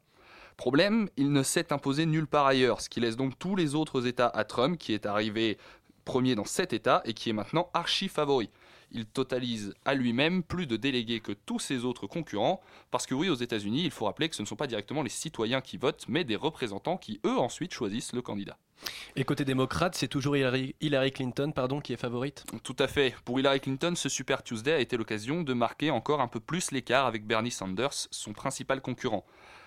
Problème, il ne s'est imposé nulle part ailleurs, ce qui laisse donc tous les autres États à Trump, qui est arrivé premier dans sept États et qui est maintenant archi favori. Il totalise à lui-même plus de délégués que tous ses autres concurrents, parce que oui, aux États-Unis, il faut rappeler que ce ne sont pas directement les citoyens qui votent, mais des représentants qui, eux, ensuite choisissent le candidat.
Et côté démocrate, c'est toujours Hillary, Hillary Clinton pardon, qui est favorite?
Tout à fait. Pour Hillary Clinton, ce Super Tuesday a été l'occasion de marquer encore un peu plus l'écart avec Bernie Sanders, son principal concurrent.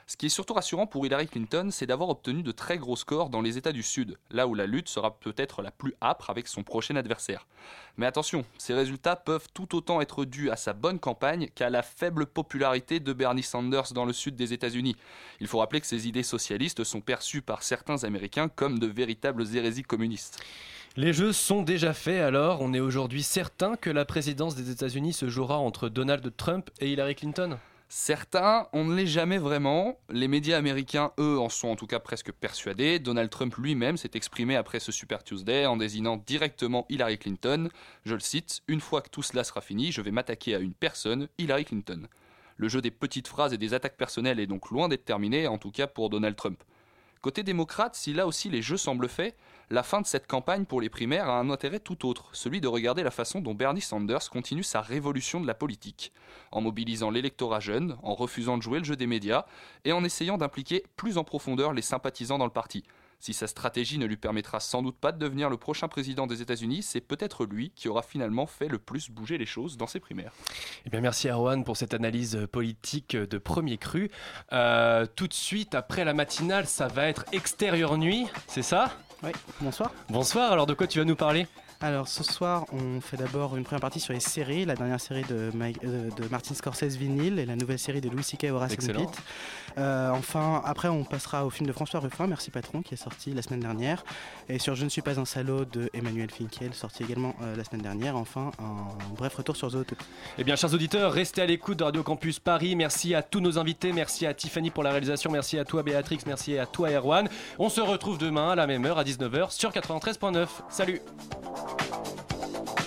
Ce qui est surtout rassurant pour Hillary Clinton, c'est d'avoir obtenu de très gros scores dans les États du Sud, là où la lutte sera peut-être la plus âpre avec son prochain adversaire. Mais attention, ces résultats peuvent tout autant être dus à sa bonne campagne qu'à la faible popularité de Bernie Sanders dans le sud des États-Unis. Il faut rappeler que ses idées socialistes sont perçues par certains Américains comme de véritables hérésies communistes.
Les jeux sont déjà faits alors, on est aujourd'hui certain que la présidence des États-Unis se jouera entre Donald Trump et Hillary Clinton?
Certains, on ne l'est jamais vraiment. Les médias américains, eux, en sont en tout cas presque persuadés. Donald Trump lui-même s'est exprimé après ce Super Tuesday en désignant directement Hillary Clinton. Je le cite, Une fois que tout cela sera fini, je vais m'attaquer à une personne, Hillary Clinton. Le jeu des petites phrases et des attaques personnelles est donc loin d'être terminé, en tout cas pour Donald Trump. Côté démocrate, si là aussi les jeux semblent faits, la fin de cette campagne pour les primaires a un intérêt tout autre, celui de regarder la façon dont Bernie Sanders continue sa révolution de la politique, en mobilisant l'électorat jeune, en refusant de jouer le jeu des médias, et en essayant d'impliquer plus en profondeur les sympathisants dans le parti. Si sa stratégie ne lui permettra sans doute pas de devenir le prochain président des États-Unis, c'est peut-être lui qui aura finalement fait le plus bouger les choses dans ses primaires.
Eh bien, merci Erwan pour cette analyse politique de premier cru. Euh, tout de suite, après la matinale, ça va être extérieur nuit, c'est ça?
Oui, bonsoir.
Bonsoir, alors de quoi tu vas nous parler?
Alors ce soir, on fait d'abord une première partie sur les séries, la dernière série de, Mike- euh, de Martin Scorsese Vinyl et la nouvelle série de Louis C.K. Horace and
Excellent.
Pete. Euh, enfin, après, on passera au film de François Ruffin, Merci Patron, qui est sorti la semaine dernière, et sur Je ne suis pas un salaud de Emmanuel Finkiel, sorti également euh, la semaine dernière. Enfin, un bref retour sur Zootopie.
Eh bien, chers auditeurs, restez à l'écoute de Radio Campus Paris. Merci à tous nos invités. Merci à Tiffany pour la réalisation. Merci à toi, Béatrix. Merci à toi, Erwan. On se retrouve demain à la même heure, à 19h, sur 93.9. Salut なるほど。